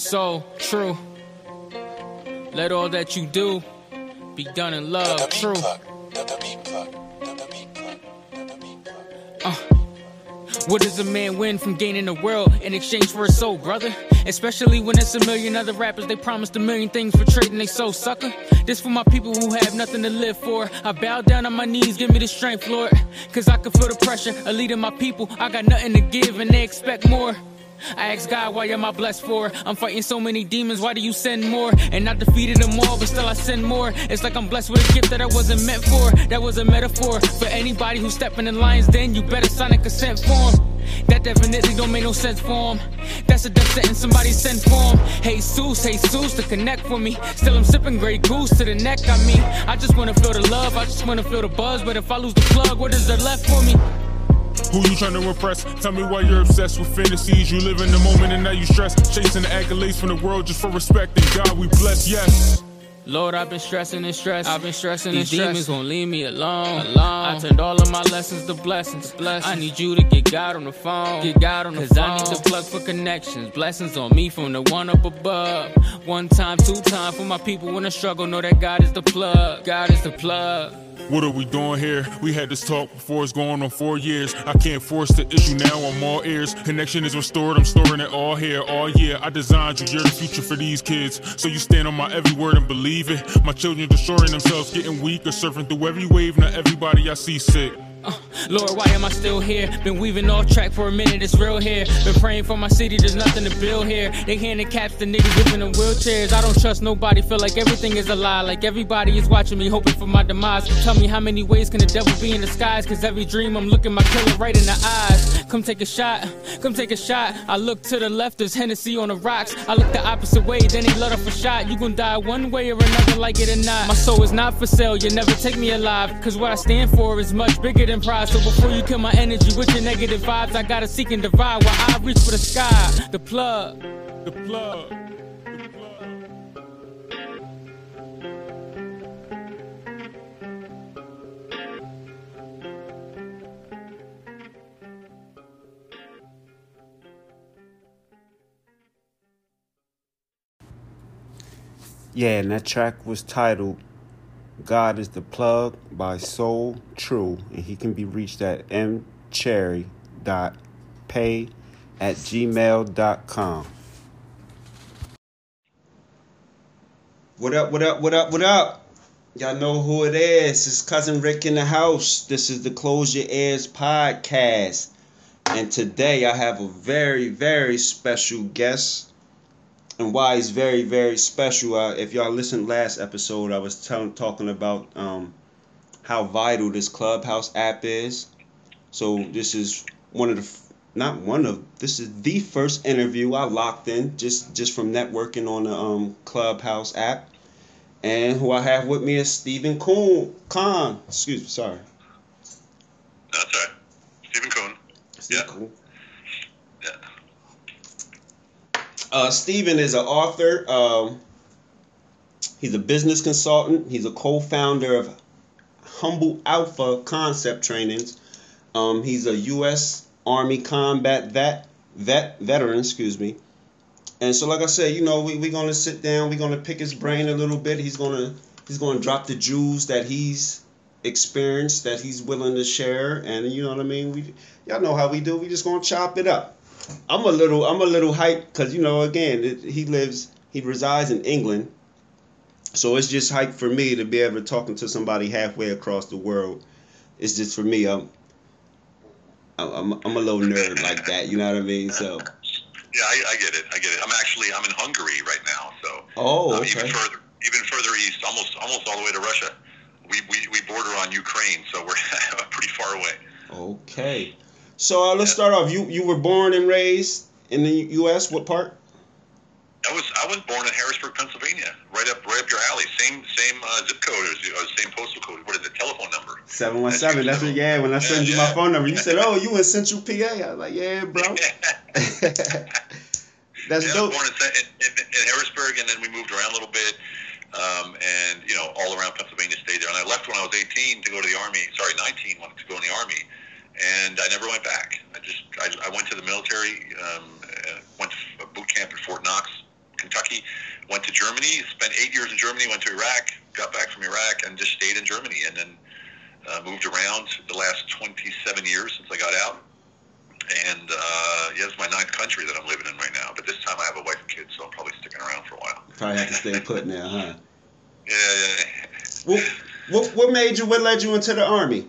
So true. Let all that you do be done in love. True. Uh. What does a man win from gaining the world in exchange for a soul, brother? Especially when it's a million other rappers, they promised a million things for trading they soul, sucker. This for my people who have nothing to live for. I bow down on my knees, give me the strength, Lord. Cause I can feel the pressure of leading my people. I got nothing to give and they expect more. I ask God, why am I blessed for? I'm fighting so many demons, why do you send more? And I defeated them all, but still I send more. It's like I'm blessed with a gift that I wasn't meant for. That was a metaphor for anybody who's stepping in lines, then you better sign a consent form. That definitely don't make no sense for him. That's a death sentence somebody sent for him. Hey Seuss, hey Seuss to connect for me. Still I'm sipping Grey Goose to the neck. I mean, I just wanna feel the love, I just wanna feel the buzz. But if I lose the plug, what is there left for me? Who you trying to impress? Tell me why you're obsessed with fantasies. You live in the moment and now you stress. Chasing the accolades from the world just for respect. And God we bless, yes. Lord, I've been stressing and stressing. I've been stressing These and stressing. demons won't leave me alone. alone. I turned all of my lessons to blessings. blessings. I need you to get God on the phone. Get God on the Cause phone. I need the plug for connections. Blessings on me from the one up above. One time, two time for my people in the struggle. Know that God is the plug. God is the plug. What are we doing here? We had this talk before it's going on four years. I can't force the issue now, I'm all ears. Connection is restored, I'm storing it all here, all year. I designed you, you're the future for these kids. So you stand on my every word and believe it. My children destroying themselves, getting weaker, surfing through every wave. Not everybody I see sick. Lord, why am I still here? Been weaving off track for a minute, it's real here. Been praying for my city, there's nothing to build here. They handicaps the niggas living in wheelchairs. I don't trust nobody, feel like everything is a lie. Like everybody is watching me, hoping for my demise. Tell me how many ways can the devil be in disguise? Cause every dream I'm looking my killer right in the eyes. Come take a shot, come take a shot. I look to the left, there's Hennessy on the rocks. I look the opposite way, then he let off a shot. You gon' die one way or another, like it or not. My soul is not for sale, you never take me alive. Cause what I stand for is much bigger than pride. So before you kill my energy with your negative vibes, I gotta seek and divide while I reach for the sky. The plug. The plug. Yeah, and that track was titled God is the Plug by Soul True, and he can be reached at mcherry.pay at gmail.com. What up, what up, what up, what up? Y'all know who it is. It's Cousin Rick in the house. This is the Close Your Ears podcast. And today I have a very, very special guest and why it's very very special. Uh, if y'all listened last episode, I was telling talking about um, how vital this Clubhouse app is. So this is one of the not one of this is the first interview I locked in just just from networking on the um, Clubhouse app. And who I have with me is Steven Kuhn. Khan. Excuse me, sorry. That's right. Steven Kuhn. Steven yeah. Kuhn. Uh, Steven is an author. Um, he's a business consultant. He's a co-founder of Humble Alpha Concept Trainings. Um, he's a U.S. Army combat vet, vet veteran, excuse me. And so, like I said, you know, we we gonna sit down. We're gonna pick his brain a little bit. He's gonna he's gonna drop the jewels that he's experienced, that he's willing to share. And you know what I mean. We y'all know how we do. We just gonna chop it up. I'm a little I'm a little hyped because you know again it, he lives he resides in England, so it's just hype for me to be able to talking to somebody halfway across the world. It's just for me. I'm I'm I'm a little nerd like that. You know what I mean? So. Yeah, I, I get it. I get it. I'm actually I'm in Hungary right now, so. Oh, okay. Um, even further, even further east, almost almost all the way to Russia. We we, we border on Ukraine, so we're pretty far away. Okay. So uh, let's start off. You you were born and raised in the U.S. What part? I was I was born in Harrisburg, Pennsylvania, right up right up your alley. Same same uh, zip code as uh, same postal code. What is the telephone number? Seven one seven. That's what. Yeah, when I sent yeah, you yeah. my phone number, you said, "Oh, you in Central PA." I was like, "Yeah, bro." That's yeah, dope. I was born in, in, in, Harrisburg, and then we moved around a little bit, um, and you know, all around Pennsylvania, stayed there. And I left when I was 18 to go to the army. Sorry, 19 wanted to go in the army and I never went back. I just I, I went to the military, um, uh, went to boot camp at Fort Knox, Kentucky. Went to Germany, spent eight years in Germany. Went to Iraq, got back from Iraq, and just stayed in Germany. And then uh, moved around the last 27 years since I got out. And uh, yeah, it's my ninth country that I'm living in right now. But this time I have a wife and kids, so I'm probably sticking around for a while. Probably have to stay put now, huh? Yeah, yeah, yeah. What, what, what made you? What led you into the army?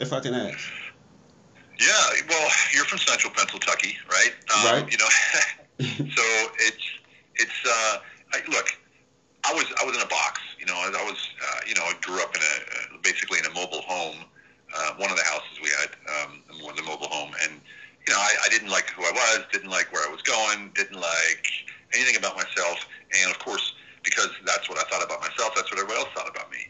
If I can ask. Yeah, well, you're from Central Pennsylvania, right? Um, Right. You know, so it's it's. Uh, I, look, I was I was in a box. You know, I, I was uh, you know I grew up in a uh, basically in a mobile home. Uh, one of the houses we had um, was a mobile home, and you know I, I didn't like who I was, didn't like where I was going, didn't like anything about myself, and of course because that's what I thought about myself, that's what everybody else thought about me.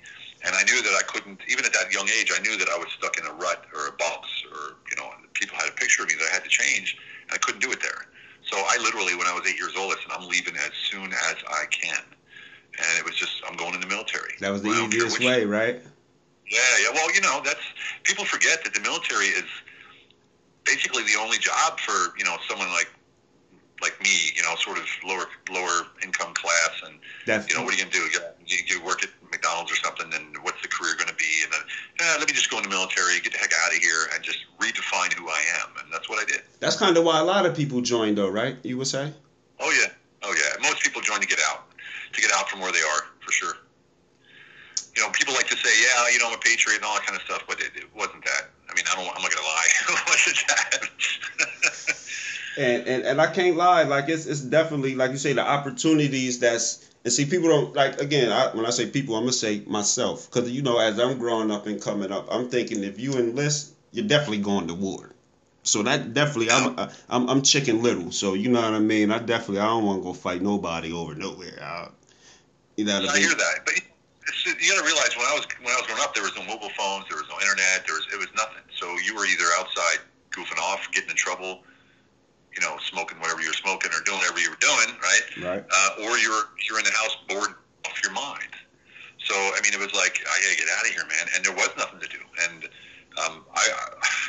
And I knew that I couldn't, even at that young age, I knew that I was stuck in a rut or a box, or you know, people had a picture of me that I had to change, and I couldn't do it there. So I literally, when I was eight years old, I said, "I'm leaving as soon as I can," and it was just, I'm going in the military. That was the I easiest way, right? Yeah, yeah. Well, you know, that's people forget that the military is basically the only job for you know someone like like me, you know, sort of lower lower income class, and That's you know, what are you gonna do? You, you, you work at McDonald's or something, and what's the career going to be? And then, eh, let me just go in the military, get the heck out of here, and just redefine who I am. And that's what I did. that's kind of why a lot of people join, though, right? You would say. Oh yeah, oh yeah. Most people join to get out, to get out from where they are, for sure. You know, people like to say, yeah, you know, I'm a patriot and all that kind of stuff, but it, it wasn't that. I mean, I don't. I'm not gonna lie. it wasn't that. And, and and I can't lie, like it's it's definitely like you say the opportunities that's and see people don't like again I, when I say people I'm gonna say myself. Because you know as I'm growing up and coming up I'm thinking if you enlist you're definitely going to war, so that definitely I'm uh, I'm I'm chicken little. So you know what I mean? I definitely I don't want to go fight nobody over nowhere. I, you know what I I hear that, but you got to realize when I was when I was growing up, there was no mobile phones, there was no internet, there was it was nothing. So you were either outside goofing off, getting in trouble, you know, smoking whatever you're smoking or doing whatever you were doing, right? right Uh, or you're you're in the house bored off your mind. So I mean, it was like I gotta get out of here, man. And there was nothing to do. And um, I,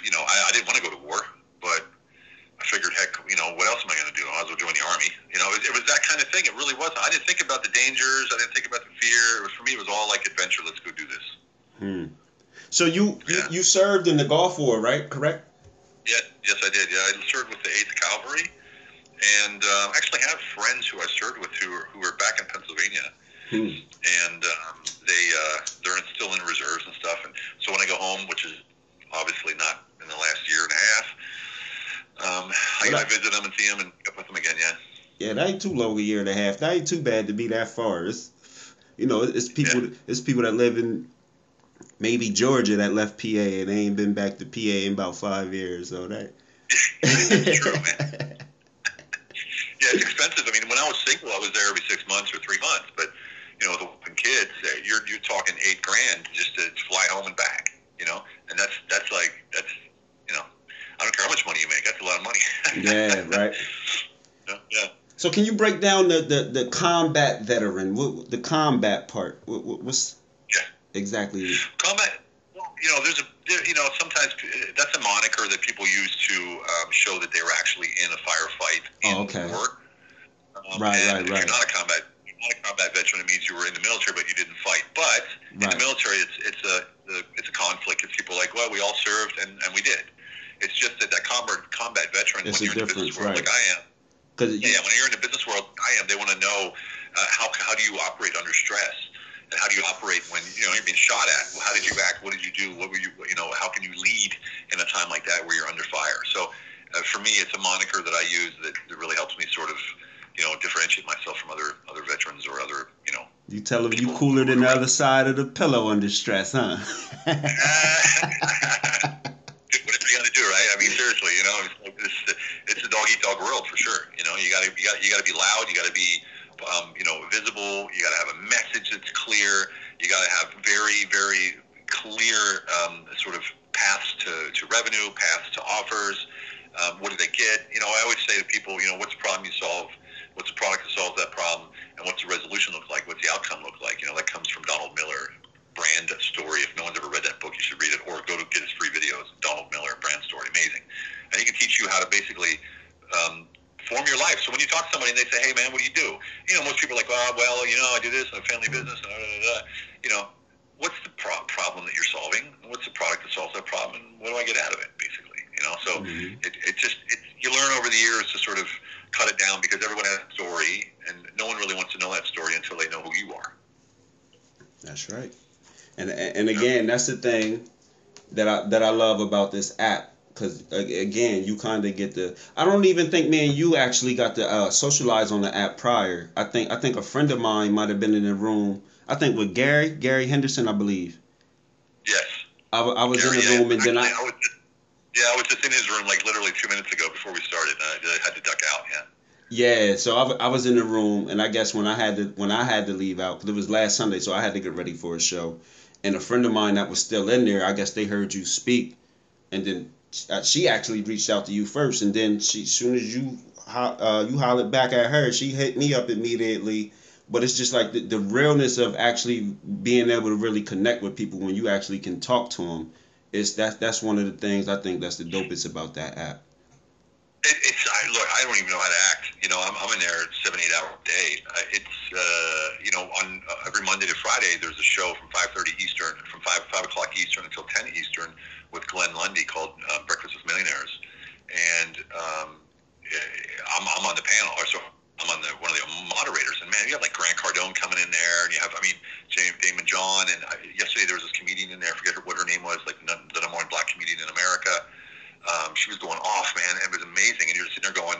you know, I, I didn't want to go to war, but I figured, heck, you know, what else am I going to do? I was well join the army. You know, it, it was that kind of thing. It really was. I didn't think about the dangers. I didn't think about the fear. It was for me. It was all like adventure. Let's go do this. hmm. so you, you you served in the Gulf War right correct Yeah, yes, I did. Yeah, I served with the Eighth Cavalry, and um, actually have friends who I served with who were, who were back in Pennsylvania. hmm. and um, they uh, they're still in reserves and stuff. And so when I go home, which is obviously not in the last year and a half, um, I Well, to visit them and see them and up with them again. Yeah, Yeah, that ain't too long a year and a half. That ain't too bad to be that far. It's, you know, it's people. It's people that live in maybe Georgia that left PA and they ain't been back to PA in about five years. So that. True, man. yeah, it's expensive. I mean, when I was single, I was there every six months or three months. But you know, with the kids, uh, you're you're talking eight grand just to fly home and back. You know, and that's that's like that's you know, I don't care how much money you make. That's a lot of money. yeah, right. yeah. yeah. So can you break down the the, the combat veteran? The combat part? What, what, what's. Exactly? Combat, well, you know, there's a, there, you know, sometimes uh, that's a moniker that people use to um, show that they were actually in a firefight in Oh, okay. war. Um, Right, right, if right. You're not a combat, you're not a combat veteran. It means you were in the military, but you didn't fight. But in the military, it's it's a it's a conflict. It's people like, well, we all served, and, and we did. It's just that that combat combat veteran, It's when you're in the business world, right. like I am, Because yeah, when you're in the business world, I am. They want to know uh, how how do you operate under stress, and how do you operate when you know you're being shot at? How did you act? What did you do? What were you? You know, how can you lead in a time like that where you're under fire? So, uh, for me, it's a moniker that I use that, that really helps me sort of, you know, differentiate myself from other other veterans or other, you know. you tell them you cooler than the other side of the pillow under stress, huh? Whatever you got to do, right? I mean, seriously, you know, it's, this, it's a dog eat dog world for sure. You know, you got to you got you got to be loud. You got to be, um, you know, visible. You got to have a message that's clear. You got to have very very clear um, sort of paths to, to revenue, paths to offers. Um, what do they get? You know, I always say to people, you know, what's the problem you solve? What's the product that solves that problem? And what's the resolution look like? What's the outcome look like? You know, that comes from Donald Miller, Brand Story. If no one's ever read that book, you should read it or go to get his free videos. Donald Miller, Brand Story, amazing. And he can teach you how to basically um, form your life. So when you talk to somebody and they say, "Hey, man, what do you do?" You know, most people are like, "Oh, well, you know, I do this. I'm a family business." And da, da, da. You know, what's the pro- problem that you're solving? What's the product that solves that problem? And what do I get out of it, basically? You know, so Mhm. it, it just it, you learn over the years to sort of cut it down because everyone has a story, and no one really wants to know that story until they know who you are. That's right. And and again, that's the thing that I that I love about this app because again, you kind of get the. I don't even think me and you actually got to uh, socialize on the app prior. I think I think a friend of mine might have been in the room. I think with Gary Gary Henderson, I believe. Yes. I, I was Gary, in the yeah, room and then actually, I. was just, yeah, I was just in his room like literally two minutes ago before we started. And I, I had to duck out. Yeah. Yeah, so I, I was in the room, and I guess when I had to when I had to leave out, 'cause it was last Sunday, so I had to get ready for a show, and a friend of mine that was still in there, I guess they heard you speak, and then she actually reached out to you first, and then she, soon as you uh, you hollered back at her, she hit me up immediately. But it's just like the, the realness of actually being able to really connect with people when you actually can talk to them. It's that that's one of the things I think that's the dopest about that app. It, it's I, look. I don't even know how to act. You know, I'm, I'm in there seven, eight hour day. Uh, it's uh, you know on uh, every Monday to Friday there's a show from 5:30 Eastern, from five five o'clock Eastern until 10 Eastern with Glenn Lundy called uh, Breakfast with Millionaires, and um, eh, I'm, I'm on the panel, or so I'm on the one of the moderators. And man, you have like Grant Cardone coming in there, and you have I mean James Daymond John, and I, yesterday there was this comedian in there. I forget what her name was, like the the number one black comedian in America. Um, she was going off, man. and It was amazing, and you're just sitting there going,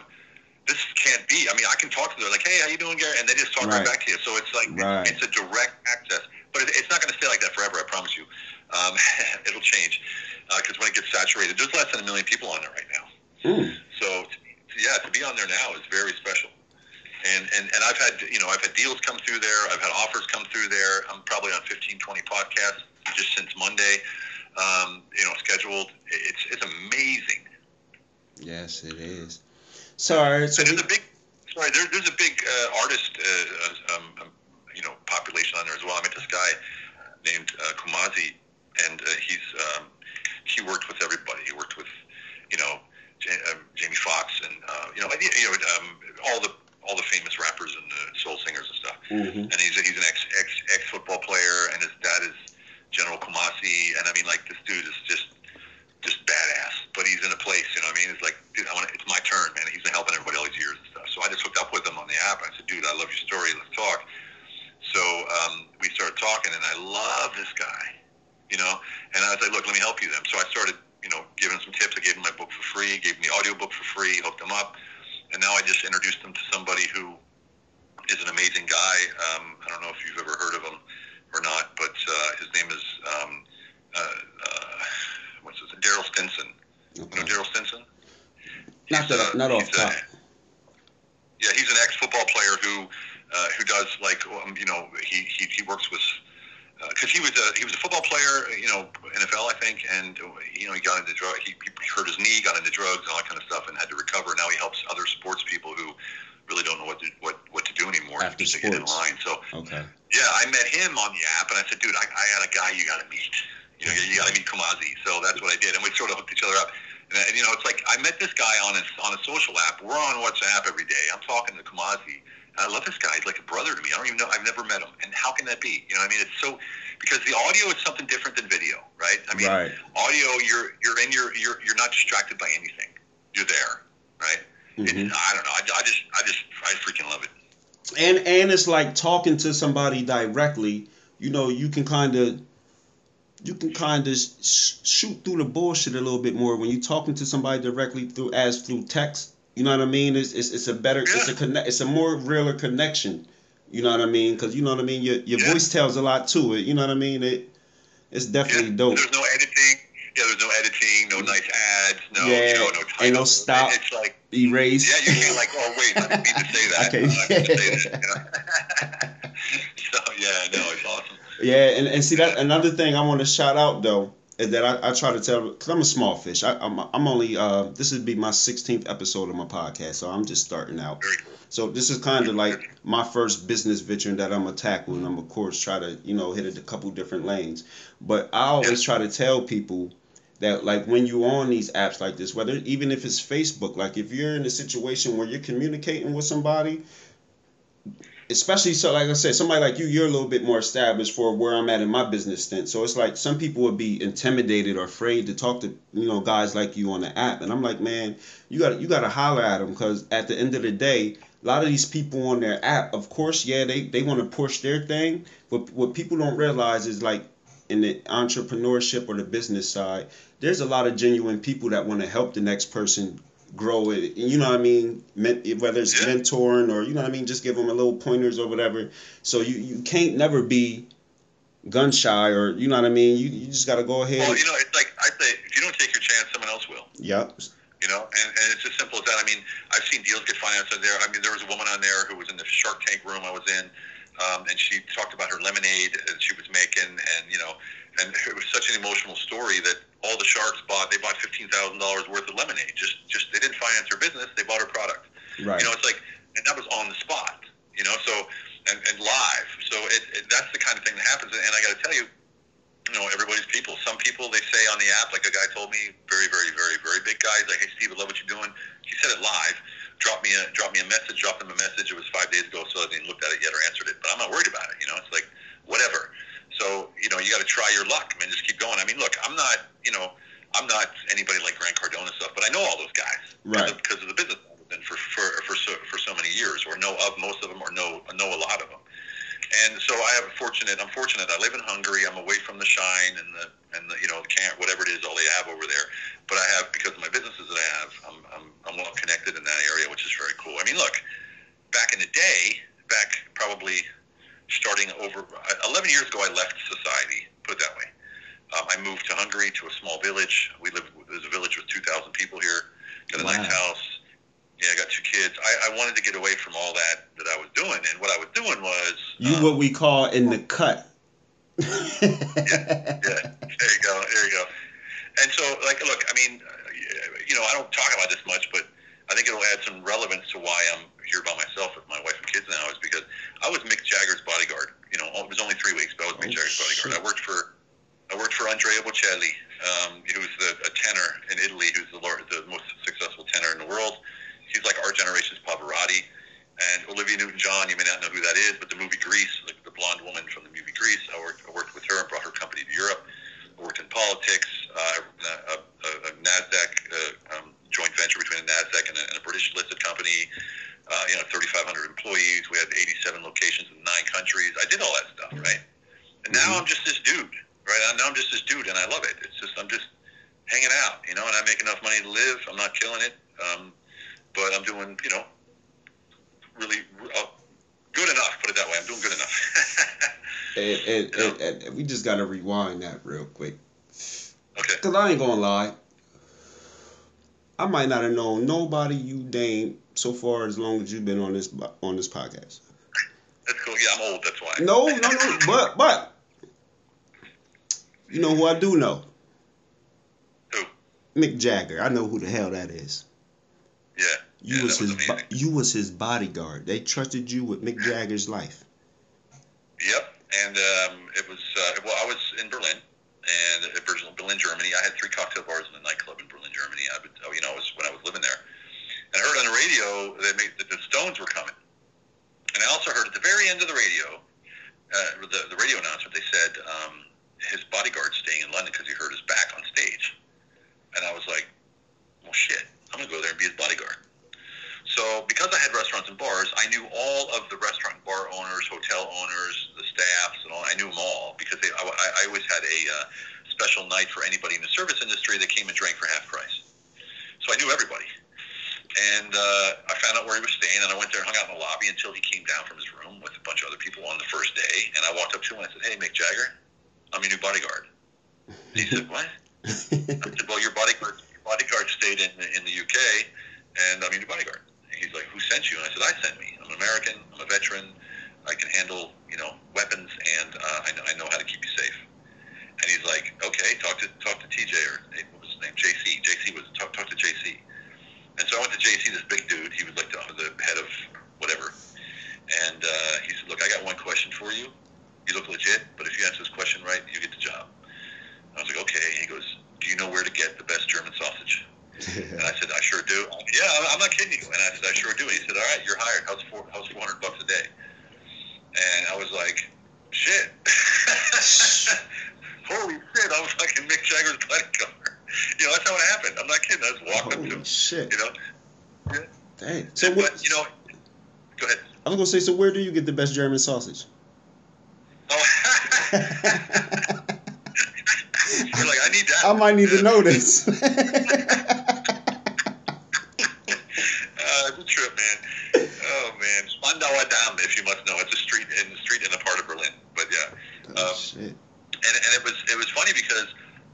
"This can't be." I mean, I can talk to them like, "Hey, how you doing, Gary?" And they just talk right, Right. back to you. So it's like Right. it's a direct access, but it, it's not going to stay like that forever. I promise you. Um, it'll change when it gets saturated, there's less than a million people on there right now. Mm. So yeah, to be on there now is very special. And, and, and I've had you know I've had deals come through there. I've had offers come through there. I'm probably on 15, 20 podcasts just since Monday. Um, you know, scheduled. It's it's amazing. Yes, it is. Sorry, so we, there's a big sorry. There, there's a big uh, artist uh, uh, um, um, you know population on there as well. I met this guy named uh, Kumazi, and uh, he's um, he worked with everybody. He worked with you know Ja- um, Jamie Foxx and uh, you know you know um, all the all the famous rappers and uh, soul singers and stuff. Mhm. And he's he's an ex ex ex football player, and his dad is General Kumasi, and I mean like this dude is just just badass. But he's in a place, you know what I mean? It's like, dude, I want it's my turn, man. He's been helping everybody all these years and stuff. So I just hooked up with him on the app. I said, dude, I love your story. Let's talk. So um, we started talking, and I love this guy, you know. And I was like, look, let me help you then. So I started, you know, giving him some tips. I gave him my book for free, gave him the audio book for free, hooked him up, and now I just introduced him to somebody who is an amazing guy. Um, I don't know if you've ever heard of him or not, but uh, his name is um, uh, uh, what's his name? Daryl Stinson. You know Daryl Stinson? Not He's, that, uh, not off he's top. yeah, he's an ex-football player who uh, who does like um, you know he he, he works with because he was a he was a football player you know NFL I think and uh, you know he got into drug he, he hurt his knee got into drugs and all that kind of stuff and had to recover. Now he helps other sports people who really don't know what to what what to do anymore. After to get in line. So Okay. yeah I met him on the app and I said dude I, I got a guy you got to meet. You know you got to meet Kumazi so that's what I did and we sort of hooked each other up. And, and you know it's like I met this guy on a on a social app. We're on WhatsApp every day. I'm talking to Kumazi I love this guy. He's like a brother to me. I don't even know. I've never met him. And how can that be? You know, what I mean, it's so because the audio is something different than video, right? I mean, Right. audio, you're you're in your you're you're not distracted by anything. You're there, right? Mhm. I don't know. I, I just I just I freaking love it. And and it's like talking to somebody directly. You know, you can kind of you can kind of sh- shoot through the bullshit a little bit more when you're talking to somebody directly through as through text. You know what I mean? It's it's, it's a better it's a connect it's a more realer connection. You know what I mean? Because you know what I mean. Your your Yeah. voice tells a lot to it. You know what I mean? It it's definitely Yeah. dope. There's no editing. Yeah, there's no editing. No nice ads. No, Yeah, you know, no ain't no stop. It's like Erase. yeah, you can't like oh wait, I didn't mean to say that. Okay. Uh, I say that. You know? so yeah, no, it's awesome. Yeah, and, and see that another thing I want to shout out though that I, I try to tell because I'm a small fish. I, I'm I'm only uh this would be my 16th episode of my podcast, so I'm just starting out. So this is kind of like my first business venture that I'm gonna tackle, and I'm of course try to you know hit it a couple different lanes. But I always try to tell people that like when you on these apps like this, whether even if it's Facebook, like if you're in a situation where you're communicating with somebody, especially so like I said, somebody like you, you're a little bit more established for where I'm at in my business stint. So it's like some people would be intimidated or afraid to talk to you know guys like you on the app, and I'm like, man, you got you got to holler at them because at the end of the day, a lot of these people on their app, of course, yeah, they they want to push their thing, but what people don't realize is like in the entrepreneurship or the business side, there's a lot of genuine people that want to help the next person grow it. You know what I mean? Whether it's yeah. mentoring or you know what I mean, just give them a little pointers or whatever. So you you can't never be gun shy or you know what I mean. You you just got to go ahead. Well, you know, it's like I say, if you don't take your chance, someone else will. Yep. You know, and, and it's as simple as that. I mean, I've seen deals get financed on there. I mean, there was a woman on there who was in the Shark Tank room I was in, um, and she talked about her lemonade that she was making, and you know, and it was such an emotional story that all the sharks bought. They bought fifteen thousand dollars worth of lemonade. Just, just they didn't finance her business. They bought her product. Right. You know, it's like, and that was on the spot. You know, so and, and live. So it, it that's the kind of thing that happens. And I got to tell you, you know, everybody's people. Some people they say on the app, like a guy told me, very, very, very, very big guy. He's like, hey Steve, I love what you're doing. He said it live. Drop me a drop me a message. Drop him a message. It was five days ago, so I haven't looked at it yet or answered it. But I'm not worried about it. You know, it's like whatever. So you know, you got to try your luck. I mean, just keep going. I mean, look, I'm not, you know, I'm not anybody like Grant Cardone stuff, but I know all those guys right. because of the business and for for for so, for so many years, or know of most of them, or know know a lot of them. And so I have a fortunate. I'm fortunate. I live in Hungary. I'm away from the shine and the and the you know the can't whatever it is all they have over there. But I have because of my businesses that I have. I'm I'm, I'm well connected in that area, which is very cool. I mean, look, back in the day, back probably starting over 11 years ago, I left society. Put it that way. Um, I moved to Hungary to a small village. We live there's a village with 2,000 people here. Got a wow. nice house. Yeah, I got two kids. I, I wanted to get away from all that that I was doing, and what I was doing was you um, what we call in the cut. yeah, yeah. There you go. There you go. And so, like, look, I mean, you know, I don't talk about this much, but I think it'll add some relevance to why I'm here by myself with my wife and kids now. Is because I was Mick Jagger's bodyguard. You know, it was only three weeks, but I was Mick oh, Jagger's bodyguard. Shit. I worked for I worked for Andrea Bocelli, um, who's the, a tenor in Italy, who's the, the most successful tenor in the world. He's like our generation's Pavarotti. And Olivia Newton-John, you may not know who that is, but the movie Grease, like the blonde woman from the movie Grease, I worked, I worked with her and brought her company to Europe. I worked in politics, uh, a, a, a NASDAQ uh, um, joint venture between a NASDAQ and a, and a British listed company. Uh, you know, 3,500 employees. We had 87 locations in nine countries. I did all that stuff, right? And now mm-hmm. I'm just this dude right? Now I'm just this dude, and I love it. It's just I'm just hanging out, you know, and I make enough money to live. I'm not killing it, um, but I'm doing, you know, really uh, good enough. Put it that way. I'm doing good enough. and, and, you know? and, and, we just gotta rewind that real quick. Okay. Cause I ain't gonna lie. I might not have known nobody you named so far as long as you've been on this on this podcast. That's cool. Yeah, I'm old. That's why. No, no, no. but but you know who I do know? Who? Mick Jagger. I know who the hell that is. Yeah. You yeah, was his was you was his bodyguard. They trusted you with Mick Jagger's life. Yep, and um, it was uh, well, I was in Berlin, and at Berlin, Germany. I had three cocktail bars in the nightclub in Berlin, Germany. I would, you know, it was when I was living there, and I heard on the radio that, made, that the Stones were coming, and I also heard at the very end of the radio, uh, the the radio announcement, they said. Um, his bodyguard staying in London because he hurt his back on stage. And I was like, well, shit, I'm to go there and be his bodyguard. So because I had restaurants and bars, I knew all of the restaurant and bar owners, hotel owners, the staffs, and all. I knew them all because they, I, I always had a uh, special night for anybody in the service industry that came and drank for half price. So I knew everybody. And uh, I found out where he was staying, and I went there and hung out in the lobby until he came down from his room with a bunch of other people on the first day. And I walked up to him and I said, "Hey, Mick Jagger, I'm your new bodyguard. He said, what? I said, well, your bodyguard, your bodyguard stayed in, in the UK, and I'm your new bodyguard. And he's like, who sent you? And I said, I sent me. I'm an American. I'm a veteran. I can handle, you know, weapons, and uh, I, know, I know how to keep you safe. And he's like, okay, talk to talk to TJ or what was his name? JC. JC was talk talk to JC. And so I went to JC, this big dude. He was like the, the head of whatever. And uh, he said, look, I got one question for you you look legit, but if you answer this question right, you get the job. I was like, okay. He goes, do you know where to get the best German sausage. And I said, I sure do. Um, yeah, I'm- I'm not kidding you. And I said, I sure do. And he said, All right, you're hired. How's four? How's 400 bucks a day? And I was like, Shit. Holy shit! I was like in Mick Jagger's bodyguard. You know, that's how it happened. I'm not kidding. I just walked up to Holy him. shit! You know. Dang. So what? but, you know, go ahead. I was gonna say. So where do you get the best German sausage? Oh. You're like, I need that. I might need to know this. Uh, it's a trip, man. Oh man, Spandauer Damm, if you must know, it's a street in the street in a part of Berlin. But yeah, oh, Um, shit. and and it was it was funny because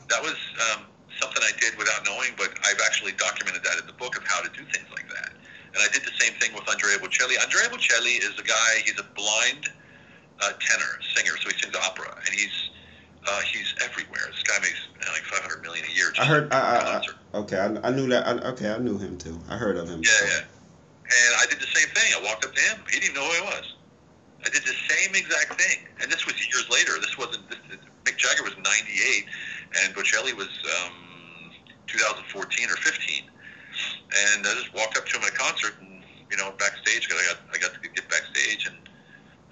that was um, something I did without knowing, but I've actually documented that in the book of how to do things like that. And I did the same thing with Andrea Bocelli. Andrea Bocelli is a guy. He's a blind uh, tenor singer, so he sings opera, and he's uh, he's everywhere. This guy makes uh, like 500 million a year. I heard. I, I. I, okay, I, I knew that. I, okay, I knew him too. I heard of him. Yeah, yeah. And I did the same thing. I walked up to him. He didn't know who I was. I did the same exact thing. And this was years later. This wasn't. This, Mick Jagger was 98, and Bocelli was um, 2014 or 15. And I just walked up to him at a concert, and you know, backstage. 'cause I got I got to get backstage, and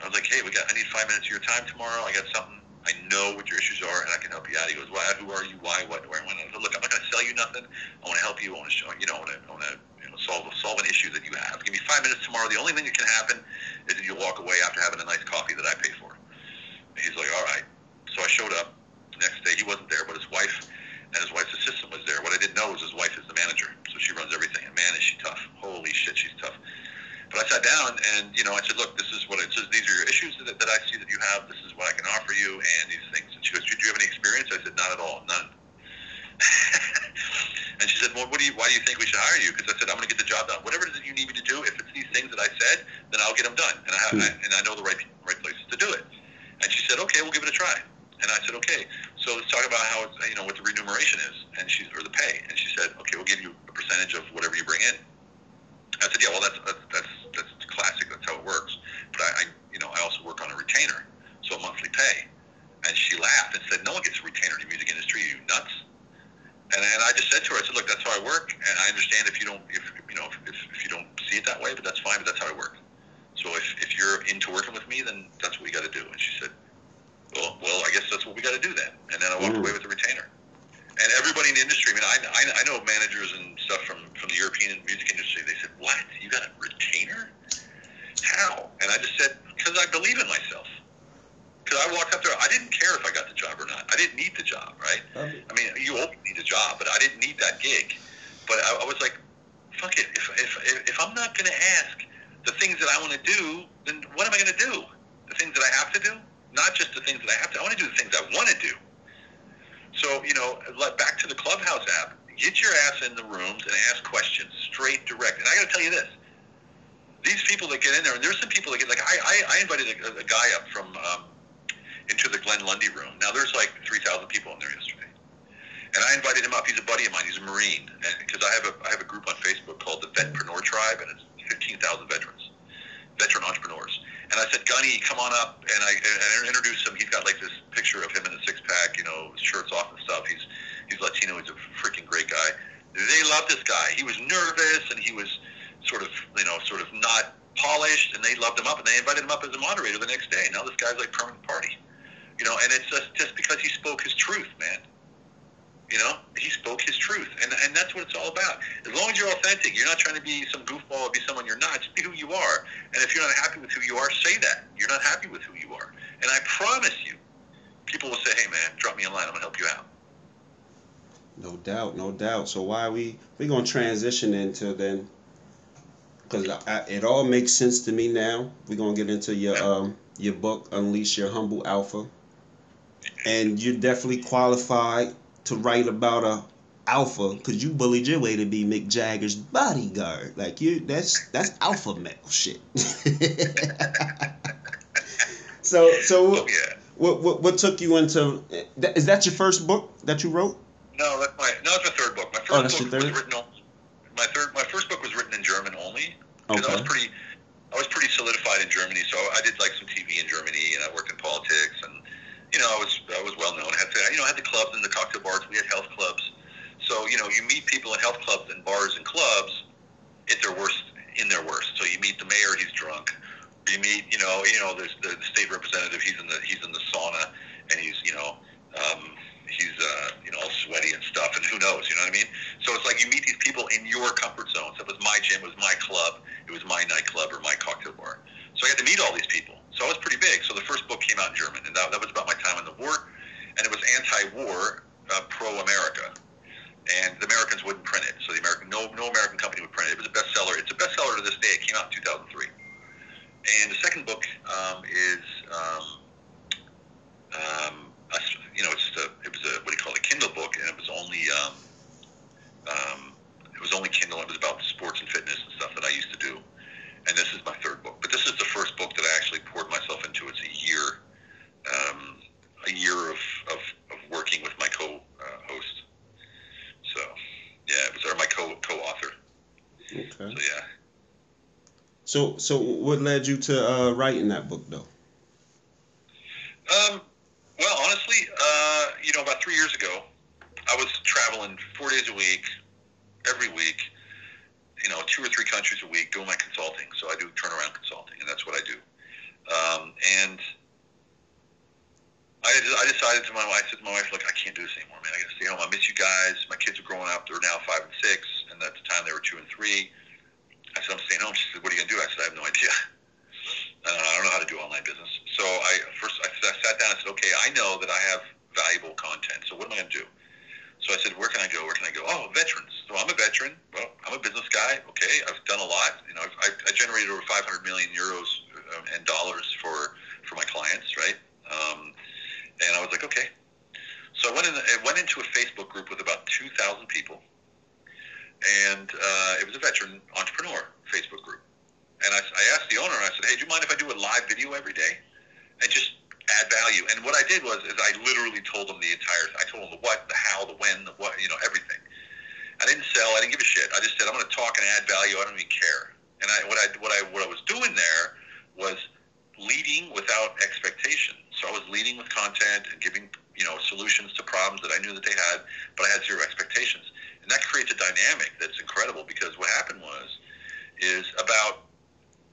I was like, "Hey, we got. I need five minutes of your time tomorrow. I got something. I know what your issues are, and I can help you out." He goes, "Why? Who are you? Why? What? Where? When?" I said, "Look, I'm not going to sell you nothing. I want to help you. I want to show. You know, I want to. I want to solve solve an issue that you have. Give me five minutes tomorrow. The only thing that can happen is that you'll walk away after having a nice coffee that I pay for." And he's like, "All right." So I showed up. The next day, he wasn't there, but his wife and his wife's assistant was there. What I didn't know was his wife is the manager, so she runs everything. And man, is she tough! Holy shit, she's tough. But I sat down and you know I said, look, this is what it says. These are your issues that, that I see that you have. This is what I can offer you, and these things. And she goes, do you have any experience? I said, not at all, none. and she said, well, what do you? Why do you think we should hire you? Because I said, I'm going to get the job done. Whatever it is that you need me to do, if it's these things that I said, then I'll get them done, and I, Hmm. I and I know the right right places to do it. And she said, okay, we'll give it a try. And I said, okay. So let's talk about how it's, you know what the remuneration is, and she or the pay. And she said, okay, we'll give you a percentage of whatever you bring in. I said, yeah, well, that's that's that's, that's classic. That's how it works. But I, I, you know, I also work on a retainer, so a monthly pay. And she laughed and said, no one gets a retainer in the music industry. Are you nuts? And, and I just said to her, I said, look, that's how I work, and I understand if you don't, if you know, if, if you don't see it that way, but that's fine. But that's how I work. So if, if you're into working with me, then that's what we got to do. And she said, well, well, I guess that's what we got to do then. And then I walked Mm. away with the retainer. And everybody in the industry, I mean, I, I, I know managers and stuff from, from the European music industry. They said, what? You got a retainer? How? And I just said, because I believe in myself. Because I walked up there, I didn't care if I got the job or not. I didn't need the job, right? I mean, you always need a job, but I didn't need that gig. But I, I was like, fuck it. If, if, if I'm not going to ask the things that I want to do, then what am I going to do? The things that I have to do? Not just the things that I have to. I want to do the things I want to do. So, you know, like back to the Clubhouse app, get your ass in the rooms and ask questions, straight, direct. And I got to tell you this. These people that get in there, and there's some people that get, like, I, I, I invited a, a guy up from, um, Glenn Lundy room. Now, there's like 3,000 people in there yesterday. And I invited him up. He's a buddy of mine. He's a Marine. Because I have a I have a group on Facebook called the Vetpreneur Tribe, and it's 15,000 veterans, veteran entrepreneurs. And I said, Gunny, come on up. And I, and I introduced him. He's got like this picture of him in a six pack, you know, shirts off and stuff. He's he's Latino. He's a freaking great guy. They love this guy. He was nervous and he was sort of you know sort of not polished, and they loved him up, and they invited him up as a moderator the next day. Now this guy's like permanent party, you know. And it's just just because he spoke his truth, man. You know, he spoke his truth, and and that's what it's all about. As long as you're authentic, you're not trying to be some goofball or be someone you're not. Just be who you are. And if you're not happy with who you are, say that you're not happy with who you are. And I promise you, people will say, "Hey, man, drop me a line. I'm gonna help you out." No doubt, no doubt. So why we we gonna transition into then? Because it all makes sense to me now. We're gonna get into your um your book, Unleash Your Humble Alpha, and you're definitely qualified to write about a alpha because you bullied your way to be Mick Jagger's bodyguard. Like you, that's that's alpha male shit. so so Oh yeah. what, what what took you into? Is that your first book that you wrote? No, that's my no, it's my third book. My oh, first Oh, that's book your was third? written on, my third my first book was written in German only. 'cause I was Okay. pretty I was pretty solidified in Germany, so I did like some TV in Germany and I worked in politics you know, I was I was well known. I had to, you know, I had the clubs and the cocktail bars. We had health clubs. So you know, you meet people in health clubs and bars and clubs at their worst, in their worst. So you meet the mayor, he's drunk. You meet, you know, you know, there's the, the state representative, he's in the he's in the sauna, and he's, you know, um, he's, uh, you know, all sweaty and stuff, and who knows, you know what I mean? So it's like you meet these people in your comfort zone. So it was my gym, it was my club, it was my nightclub or my cocktail bar. So I had to meet all these people. So I was pretty big. So the first book came out in German, and that, that was about my time in the war, and it was anti-war, uh, pro-America and the Americans wouldn't print it. So the American, no, no American company would print it. It was a bestseller. It's a bestseller to this day. It came out in 2003. And the second book um, is, um, um, a, you know, it's a, it was a what do you call it, a Kindle book, and it was only, um, um, it was only Kindle. It was about sports and fitness and stuff that I used to do. And this is my third book, but this is the first book that I actually poured myself into. It's a year, um, a year of, of, of working with my co-host. So, yeah, it was or my co co-author. Okay. So yeah. So so what led you to uh, writing that book though? Um, well, honestly, uh, you know, about three years ago, I was traveling four days a week, every week, you know, two or three countries a week doing my consulting. So I do turnaround consulting, and that's what I do. Um, and I, I decided to my wife, I said to my wife, look, I can't do this anymore, man. I got to stay home. I miss you guys. My kids are growing up. They're now five and six, and at the time they were two and three. I said, I'm staying home. She said, what are you to do? I said, I have no idea. Uh, I don't know how to do online business. So I first I, I sat down and said, okay, I know that I have valuable content. So what am I to do? So I said, where can I go? Where can I go? Oh, veterans. So I'm a veteran. Well, I'm a business guy. Okay, I've done a lot. You know, I've, I generated over 500 million euros uh, and dollars for for my clients, right? Um, and I was like, okay. So I went in. I went into a Facebook group with about 2,000 people, and uh, it was a veteran entrepreneur Facebook group. And I, I asked the owner, I said, hey, do you mind if I do a live video every day and just add value? And what I did was, is I literally told them the entire. I told them the what, the how, the when, the what, you know, everything. I didn't sell. I didn't give a shit. I just said, I'm going to talk and add value. I don't even care. And I, what I, what I, what I was doing there was leading without expectation. So I was leading with content and giving, you know, solutions to problems that I knew that they had, but I had zero expectations. And that creates a dynamic that's incredible because what happened was, is about,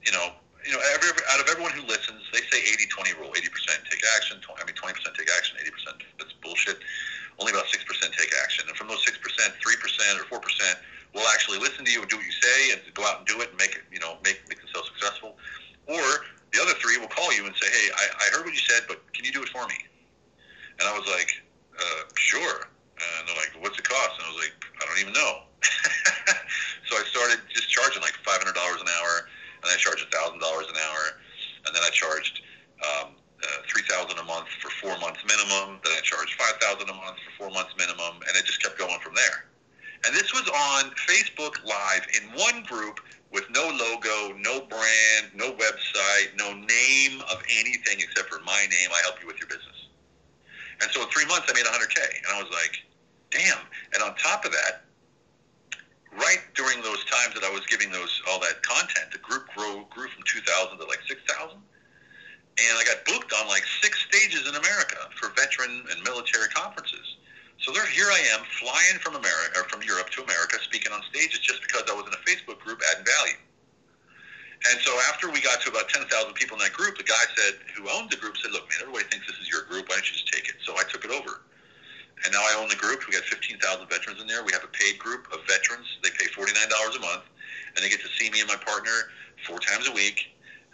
you know, you know, every, out of everyone who listens, they say 80-20 rule, 80% take action, 20, I mean 20% take action, 80% that's bullshit. Only about 6% take action. And from those 6%, 3% or 4% will actually listen to you and do what you say and go out and do it and make it, you know, make, make themselves successful. Or the other three will call you and say, hey, I, I heard what you said, but can you do it for me? And I was like, uh, sure. And they're like, what's it cost? And I was like, I don't even know. so I started just charging like $500 an hour, and I charged a $1,000 an hour, and then I charged um, uh, 3000 a month for four months minimum. Then I charged 5000 a month for four months minimum, and it just kept going from there. And this was on Facebook Live in one group with no logo, no brand, no website, no name of anything except for my name. I help you with your business. And so in three months, I made 100K. And I was like, damn. And on top of that, right during those times that I was giving those all that content, the group grew, grew from 2,000 to like 6,000. And I got booked on like six stages in America for veteran and military conferences. So there, here I am, flying from America or from Europe to America, speaking on stages just because I was in a Facebook group adding value. And so after we got to about 10,000 people in that group, the guy said, who owned the group, said, look, man, everybody thinks this is your group. Why don't you just take it? So I took it over. And now I own the group. We got 15,000 veterans in there. We have a paid group of veterans. They pay $49 a month, and they get to see me and my partner four times a week.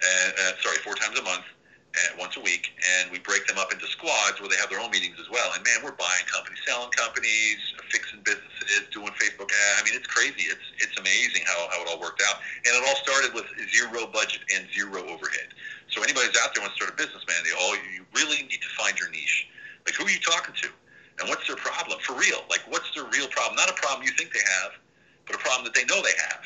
Uh, uh, sorry, four times a month uh, once a week, and we break them up into squads where they have their own meetings as well. And man, we're buying companies, selling companies, fixing businesses, doing Facebook ads. I mean, it's crazy. It's it's amazing how, how it all worked out. And it all started with zero budget and zero overhead. So anybody who's out there wants to start a business, man, they all you really need to find your niche. Like who are you talking to? And what's their problem? For real. Like what's their real problem? Not a problem you think they have, but a problem that they know they have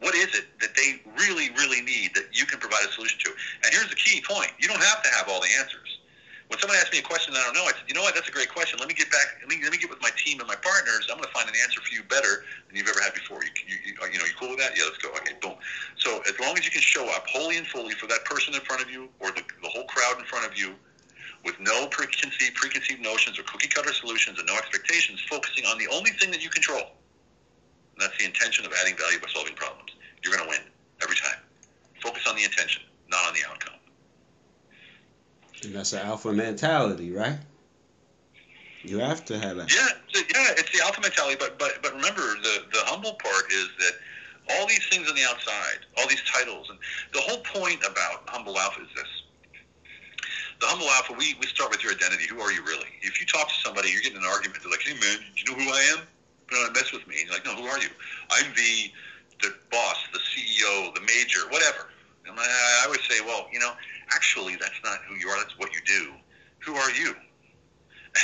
what is it that they really, really need that you can provide a solution to? And here's the key point. You don't have to have all the answers. When someone asks me a question I don't know, I said, you know what, that's a great question. Let me get back, let me, let me get with my team and my partners. I'm going to find an answer for you better than you've ever had before. You, you, you, you know, you cool with that? Yeah, let's go. Okay, boom. So as long as you can show up wholly and fully for that person in front of you or the, the whole crowd in front of you with no preconceived, preconceived notions or cookie cutter solutions and no expectations, focusing on the only thing that you control. And that's the intention of adding value by solving problems. You're going to win every time. Focus on the intention, not on the outcome. And that's an alpha mentality, right? You have to have that. Yeah, yeah, it's the alpha mentality. But but but remember, the the humble part is that all these things on the outside, all these titles, and the whole point about humble alpha is this: the humble alpha. We we start with your identity. Who are you really? If you talk to somebody, you're getting an argument. They're like, "Hey man, do you know who I am? You don't mess with me." And you're like, "No, who are you? I'm the the boss, the CEO, the major, whatever." And I, I would say, well, you know, actually, that's not who you are. That's what you do. Who are you?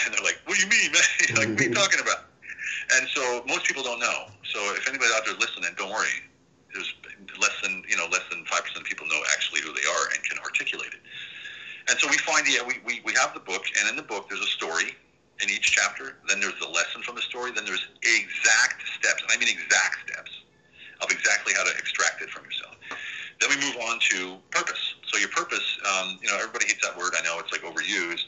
And they're like, what do you mean, man? like, what are you talking about? And so most people don't know. So if anybody out there listening, don't worry. There's less than you know less than five percent of people know actually who they are and can articulate it. And so we find yeah we, we, we have the book and in the book there's a story in each chapter. Then there's the lesson from the story. Then there's exact steps, and I mean exact steps of exactly how to extract it from yourself. Then we move on to purpose. So your purpose, um, you know, everybody hates that word. I know it's like overused,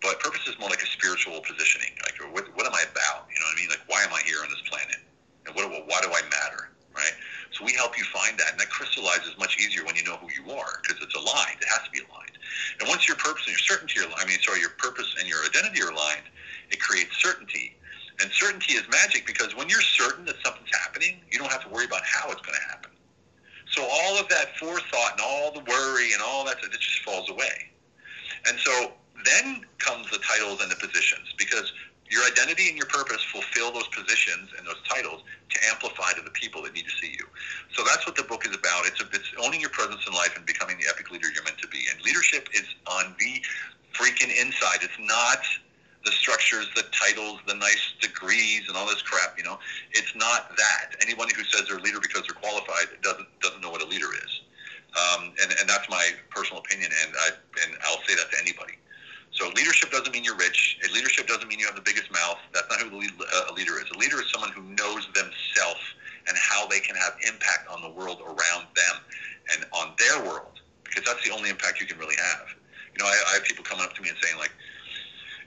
but purpose is more like a spiritual positioning. Like, what, what am I about? You know what I mean? Like, why am I here on this planet? And what, why do I matter? Right? So we help you find that, and that crystallizes much easier when you know who you are because it's aligned. It has to be aligned. And once your purpose and your certainty are, I mean, sorry, your purpose and your identity are aligned, it creates certainty. And certainty is magic because when you're certain that something's happening, you don't have to worry about how it's going to happen. So all of that forethought and all the worry and all that, it just falls away. And so then comes the titles and the positions because your identity and your purpose fulfill those positions and those titles to amplify to the people that need to see you. So that's what the book is about. It's, a, it's owning your presence in life and becoming the epic leader you're meant to be. And leadership is on the freaking inside. It's not the structures, the titles, the nice degrees, and all this crap. You know, it's not that. Anyone who says they're a leader because they're qualified doesn't doesn't know what a leader is. Um, and, and that's my personal opinion, and I and I'll say that to anybody. So leadership doesn't mean you're rich. A leadership doesn't mean you have the biggest mouth. That's not who the uh, a leader is. A leader is someone who knows themselves and how they can have impact on the world around them and on their world, because that's the only impact you can really have. You know, I, I have people coming up to me and saying like,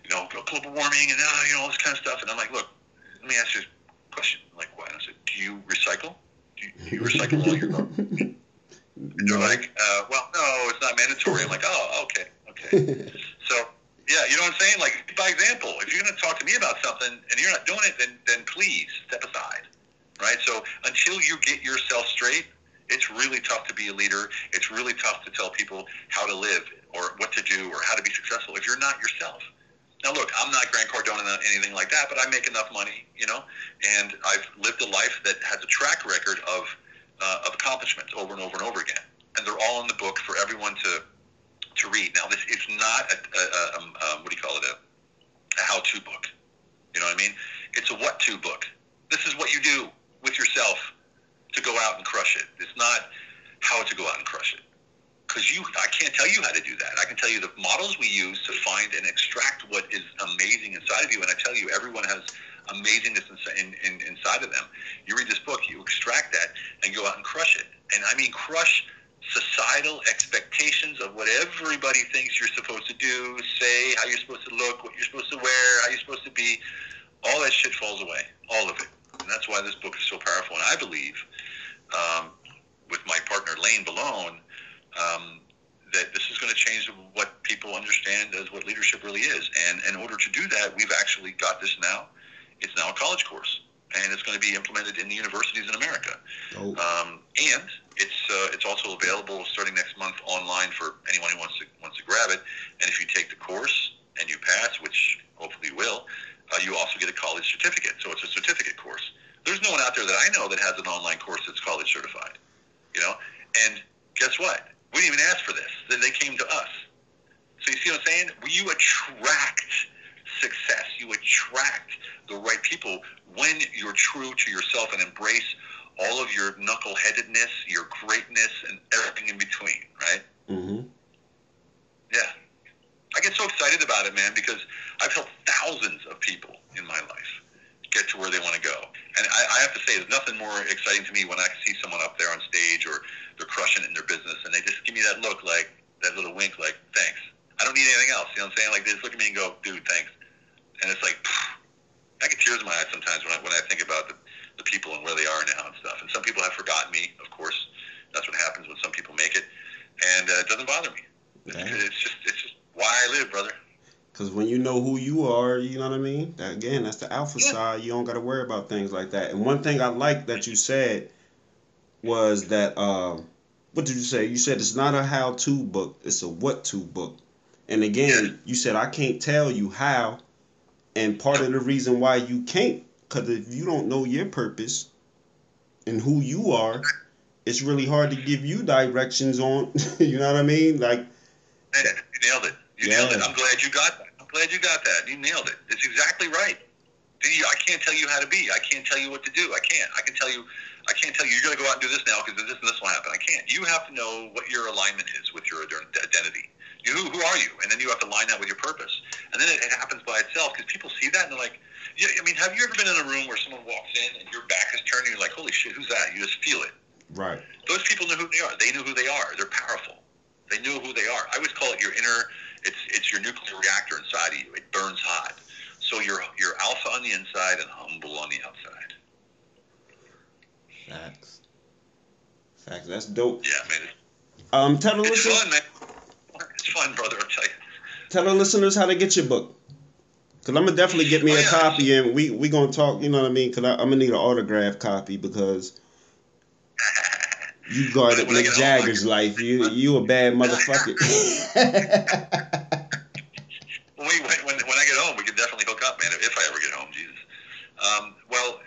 you know, global warming and uh, you know all this kind of stuff, and I'm like, look, let me ask you a question. Like, what? I said, do you recycle? Do you, do you recycle all your garbage? They're like, uh, well, no, it's not mandatory. I'm like, oh, okay, okay. so yeah, you know what I'm saying? Like by example, if you're going to talk to me about something and you're not doing it, then then please step aside, right? So until you get yourself straight, it's really tough to be a leader. It's really tough to tell people how to live or what to do or how to be successful if you're not yourself. Now, look, I'm not Grant Cardone or anything like that, but I make enough money, you know, and I've lived a life that has a track record of uh, of accomplishments over and over and over again, and they're all in the book for everyone to to read. Now, this is not a, a, a, um, um, what do you call it, a, a how-to book. You know what I mean? It's a what-to book. This is what you do with yourself to go out and crush it. It's not how to go out and crush it. Because you, I can't tell you how to do that. I can tell you the models we use to find and extract what is amazing inside of you. And I tell you, everyone has amazingness in, in, inside of them. You read this book, you extract that, and go out and crush it. And I mean, crush societal expectations of what everybody thinks you're supposed to do, say, how you're supposed to look, what you're supposed to wear, how you're supposed to be. All that shit falls away, all of it. And that's why this book is so powerful. And I believe, um, with my partner Lane Balone, um, that this is going to change what people understand as what leadership really is. And in order to do that, we've actually got this now. It's now a college course, and it's going to be implemented in the universities in America. Oh. Um, and it's uh, it's also available starting next month online for anyone who wants to wants to grab it. And if you take the course and you pass, which hopefully you will, uh, you also get a college certificate. So it's a certificate course. There's no one out there that I know that has an online course that's college certified. You know, and guess what? We didn't even ask for this. Then They came to us. So you see what I'm saying? You attract success. You attract the right people when you're true to yourself and embrace all of your knuckleheadedness, your greatness, and everything in between, right? Mm-hmm. Yeah. I get so excited about it, man, because I've helped thousands of people in my life get to where they want to go. And I, I have to say, there's nothing more exciting to me when I see someone up there on stage or they're crushing it in their business and they just give me that look like, that little wink like, thanks. I don't need anything else. You know what I'm saying? Like they just look at me and go, dude, thanks. And it's like, I get tears in my eyes sometimes when I when I think about the, the people and where they are now and stuff. And some people have forgotten me, of course. That's what happens when some people make it, and uh, it doesn't bother me. Yeah. It's just it's just why I live, brother. Because when you know who you are, you know what I mean? Again, that's the alpha Yeah. side. You don't got to worry about things like that. And one thing I like that you said was that, uh, what did you say? You said it's not a how to book, it's a what to book. And again, you said, I can't tell you how. And part of the reason why you can't, because if you don't know your purpose and who you are, it's really hard to give you directions on, you know what I mean? Like, you nailed it. You Yeah. nailed it. I'm glad you got that. I'm glad you got that. You nailed it. It's exactly right. I can't tell you how to be. I can't tell you what to do. I can't. I can tell you. I can't tell you. You're going to go out and do this now because this and this will happen. I can't. You have to know what your alignment is with your identity. You, who, who are you? And then you have to line that with your purpose. And then it, it happens by itself because people see that and they're like, yeah, I mean, have you ever been in a room where someone walks in and your back is turned and you're like, holy shit, who's that? You just feel it. right. Those people know who they are. They know who they are. They're powerful. They know who they are. I always call it your inner. It's it's your nuclear reactor inside of you. It burns hot. So you're you're alpha on the inside and humble on the outside. Facts. Facts. That's dope. Yeah, man. Um, tell the It's, it's listeners, fun, man. It's fun, brother. I'll tell you. tell the listeners how to get your book. Cause I'm gonna definitely get me Oh, a yeah. copy, and we we gonna talk. You know what I mean? Cause I, I'm gonna need an autograph copy because you guarded Mick get home, Jagger's life. You you a bad motherfucker. When, we, when, when when I get home, we can definitely hook up, man. If I ever get home, Jesus. Um, well,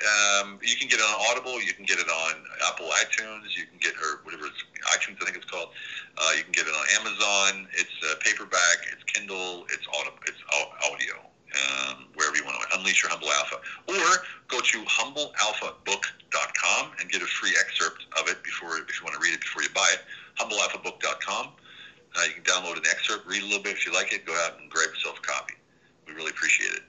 um, you can get it on Audible. You can get it on Apple iTunes. You can get or whatever it's iTunes, I think it's called. Uh, you can get it on Amazon. It's uh, paperback. It's Kindle. It's audio. It's audio. Um, wherever you want to unleash your humble alpha, or go to humblealphabook.com and get a free excerpt of it before if you want to read it before you buy it. Humblealphabook.com. Uh, you can download an excerpt, read a little bit if you like it. Go out and grab yourself a copy. We really appreciate it.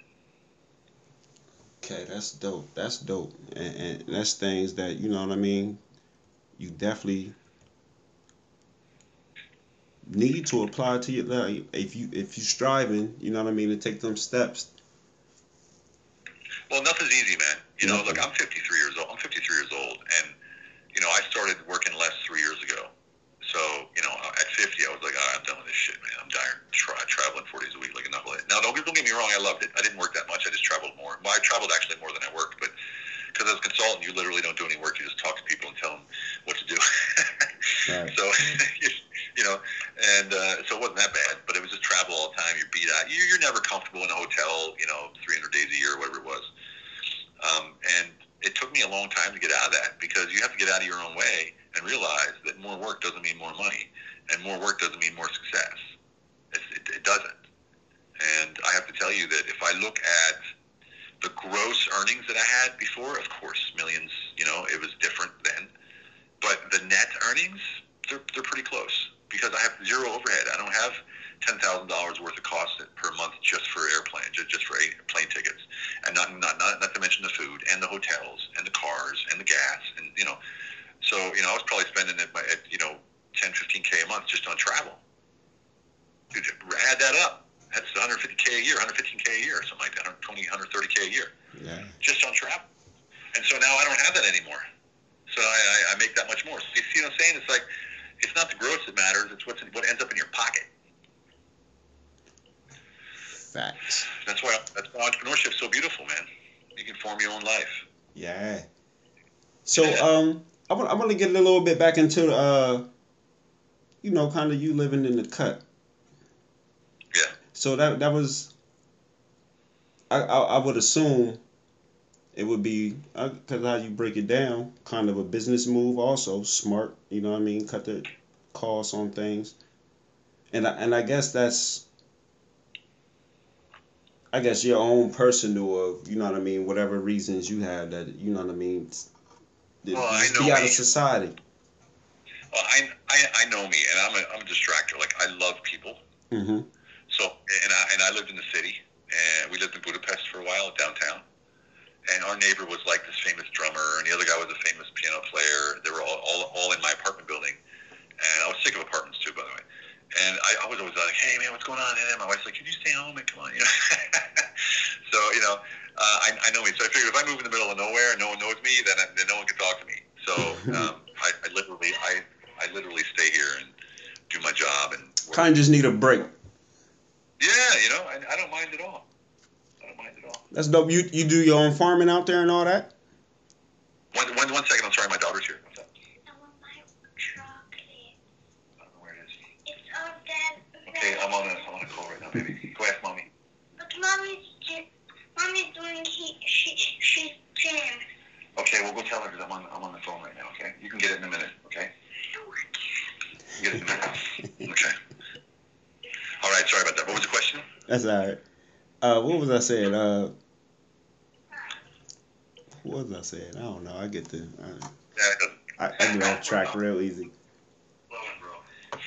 okay, that's dope. That's dope, and, and that's things that you know what I mean. You definitely need to apply to your life if you if you're striving. You know what I mean to take them steps. Well, nothing's easy, man. You know, look, I'm 53 years old. I'm 53 years old, and you know, I started working less three years ago. So, you know, at 50, I was like, right, I'm done with this shit, man. I'm tired tra- traveling four days a week like a knucklehead. Now, don't, don't get me wrong, I loved it. I didn't work that much. I just traveled more. Well, I traveled actually more than I worked, but because as a consultant, you literally don't do any work. You just talk to people and tell them what to do. Right. So, you know, and uh, so it wasn't that bad, but it was just travel all the time. You're beat out. You- You're never comfortable in a hotel, you know, 300 days a year, or whatever it was. Um, and it took me a long time to get out of that because you have to get out of your own way and realize that more work doesn't mean more money, and more work doesn't mean more success. It, it doesn't. And I have to tell you that if I look at the gross earnings that I had before, of course, millions, you know, it was different then. But the net earnings, they're, they're pretty close because I have zero overhead. I don't have ten thousand dollars worth of cost per month just for airplane, just, for plane tickets, and not, not not not to mention the food and the hotels and the cars and the gas and you know. So you know, I was probably spending at, my, at you know 10, 15 k a month just on travel. Dude, add that up. That's 150 k a year, 115 k a year, or something like that, 120, 130 k a year Yeah. just on travel. And so now I don't have that anymore. So I, I, I make that much more. So you see what I'm saying? It's like it's not the gross that matters; it's what's in, what ends up in your pocket. Facts. That's why that's why entrepreneurship's so beautiful, man. You can form your own life. Yeah. So um, I want I want to get a little bit back into uh, you know, kind of you living in the cut. So that that was. I I, I would assume. It would be because how you break it down, kind of a business move. Also smart, you know what I mean. Cut the costs on things, and I, and I guess that's. I guess your own personal of you know what I mean. Whatever reasons you have that you know what I mean. Well, I know be out me. of society. Well, I, I I know me, and I'm a I'm a distractor. Like I love people. Mm-hmm. So and I and I lived in the city, and we lived in Budapest for a while downtown. And our neighbor was like this famous drummer, and the other guy was a famous piano player. They were all, all, all in my apartment building, and I was sick of apartments too, by the way. And I, I was always like, "Hey man, what's going on? And My wife's like, "Can you stay home and come on?" You know. so you know, uh, I, I know me. So I figured if I move in the middle of nowhere and no one knows me, then, I, then no one can talk to me. So um, I, I literally, I, I literally stay here and do my job and. work. Kind of just need a break. Yeah, you know, I, I don't mind at all. I don't mind at all. That's dope. You you do your own farming out there and all that. One, one, one second. I'm sorry, my daughter's here. What's up? I want my chocolate. I don't know where it is. It's all that. Okay, I'm on a, I'm on a call right now, baby. Go ask mommy. But mommy's just, mommy's doing he, she, she's jam. Okay, well, go tell her because I'm on, I'm on the phone right now. Okay, you can get it in a minute. Okay, you get it in a minute. Okay. All right. Sorry about that. What was the question? That's all right. Uh, what was I saying? Uh, what was I saying? I don't know. I get the Yeah, it doesn't. I, I, I get off track real easy. Blow it, bro.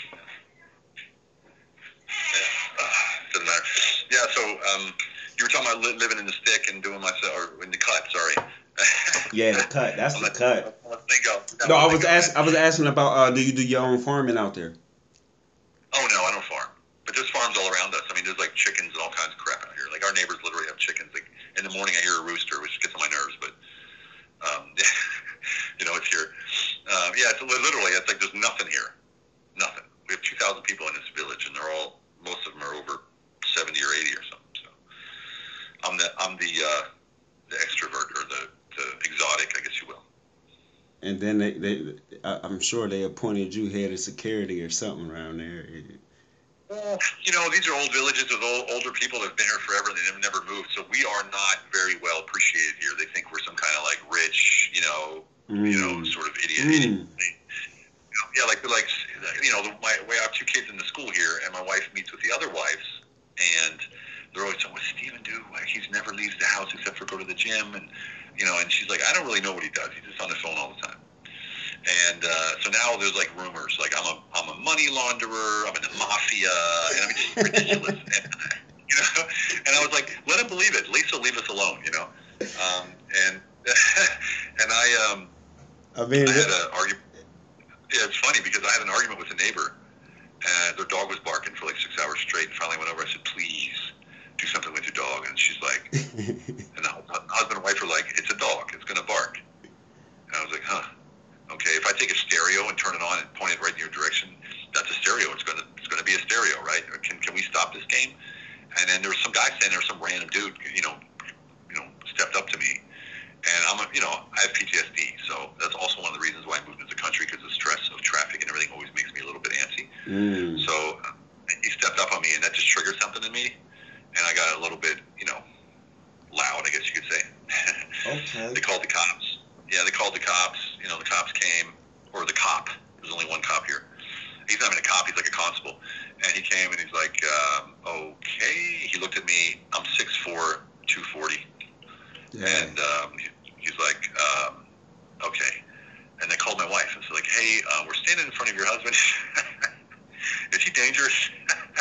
Yeah, uh, doesn't matter. Yeah. So, um, you were talking about li- living in the stick and doing my or in the cut. Sorry. Yeah, the cut. That's the cut. Not No, I was thinking of- ask, I was asking about uh, do you do your own farming out there? Oh no, I don't farm. But there's farms all around us. I mean, there's like chickens and all kinds of crap out here. Like our neighbors literally have chickens. Like in the morning, I hear a rooster, which gets on my nerves. But um, you know, it's here. Um, yeah, it's li- literally it's like there's nothing here, nothing. We have 2,000 people in this village, and they're all most of them are over 70 or 80 or something. So I'm the I'm the uh, the extrovert or the, the exotic, I guess you will. And then they, they I, I'm sure they appointed you head of security or something around there. Well, You know, these are old villages with old, older people that have been here forever and they've never moved. So we are not very well appreciated here. They think we're some kind of like rich, you know, you know, Mm. sort of idiot. Mm. idiot. Yeah, like like you know, the, my we have two kids in the school here, and my wife meets with the other wives, and they're always saying, "What's Steven do? He's never leaves the house except for go to the gym." And you know, and she's like, "I don't really know what he does. He's just on the phone all the time." And uh, so now there's like rumors, like I'm a I'm a money launderer, I'm in the mafia, and I mean just ridiculous. and, you know, and I was like, let him believe it. At leave us alone, you know. Um, and and I um I mean, I had an argument. Yeah, it's funny because I had an argument with a neighbor, and their dog was barking for like six hours straight. And finally, went over. I said, "Please do something with your dog." And she's like, and the husband and wife were like, "It's a dog. It's gonna bark." And I was like, "Huh? Okay. If I take a stereo and turn it on and point it right in your direction, that's a stereo. It's gonna it's gonna be a stereo, right? Or Can can we stop this game?" And then there was some guy standing there, some random dude, you know, you know, stepped up to me, and I'm a, you know, I have PTSD, so that's also one of the reasons why I moved into the country because the stress of traffic and everything always makes me a little bit antsy. mm. So uh, he stepped up on me, and that just triggered something in me, and I got a little bit, you know, loud, I guess you could say. okay. they called the cops. Yeah, they called the cops. You know, the cops came, or the cop. There's only one cop here. He's not even a cop. He's like a constable. And he came and he's like, um, okay. He looked at me. I'm 6'4", 240. Yeah. And um, he- he's like, um, okay. And they called my wife and said, like, hey, uh, we're standing in front of your husband. Is he dangerous?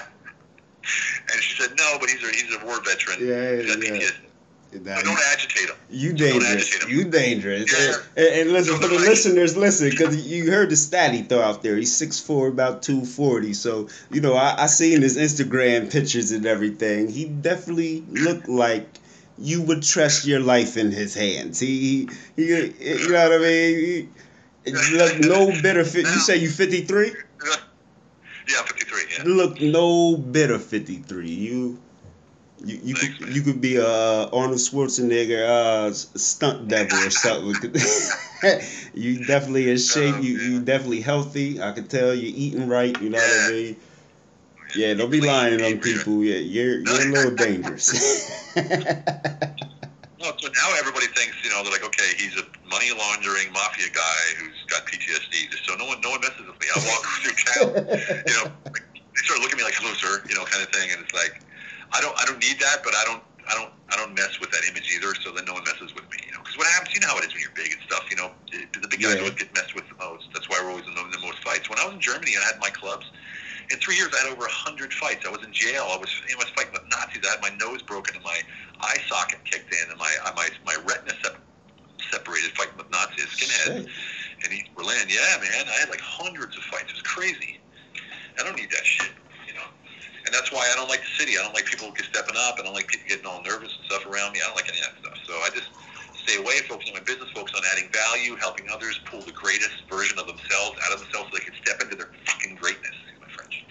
and she said, no, but he's a, he's a war veteran. Yeah, He's got yeah. PTSD. Now, don't agitate him. you don't dangerous. agitate him. You dangerous. Yeah. And, and listen, Don't for the agitate. listeners, listen, because you heard the stat he throw out there. He's 6'4", about 240. So, you know, I, I seen his Instagram pictures and everything. He definitely looked like you would trust your life in his hands. He, he, he you know what I mean? He, he look no better. fit. You say you 53? Yeah, 53, yeah. look no better 53 you you, you Thanks, could man. you could be a uh, Arnold Schwarzenegger uh, stunt devil or something. you definitely in shape. Oh, you you definitely healthy. I can tell you eating right. You know what I mean? Yeah, don't be lying on people. Yeah, you're you're a little dangerous. No, so now everybody thinks, you know, they're like, okay, he's a money laundering mafia guy who's got PTSD. So no one, no one messes with me. I walk through town, you know, like, they start looking at me like hello, sir, you know, kind of thing. And it's like, I don't, I don't need that, but I don't, I don't, I don't mess with that image either. So then no one messes with me, you know, because what happens, you know how it is when you're big and stuff. You know, the, the big guys Yeah. always get messed with the most. That's why we're always in the, in the most fights. When I was in Germany, I had my clubs. In three years, I had over a hundred fights. I was in jail. I was, you know, I was fighting with Nazis. I had my nose broken and my eye socket kicked in, and my my my retina sep- separated fighting with Nazis, skinheads in East Berlin. Yeah, man, I had like hundreds of fights. It was crazy. I don't need that shit. And that's why I don't like the city. I don't like people stepping up. I don't like people getting all nervous and stuff around me. I don't like any of that stuff. So I just stay away, focus on my business, focus on adding value, helping others pull the greatest version of themselves out of themselves so they can step into their fucking greatness. My French.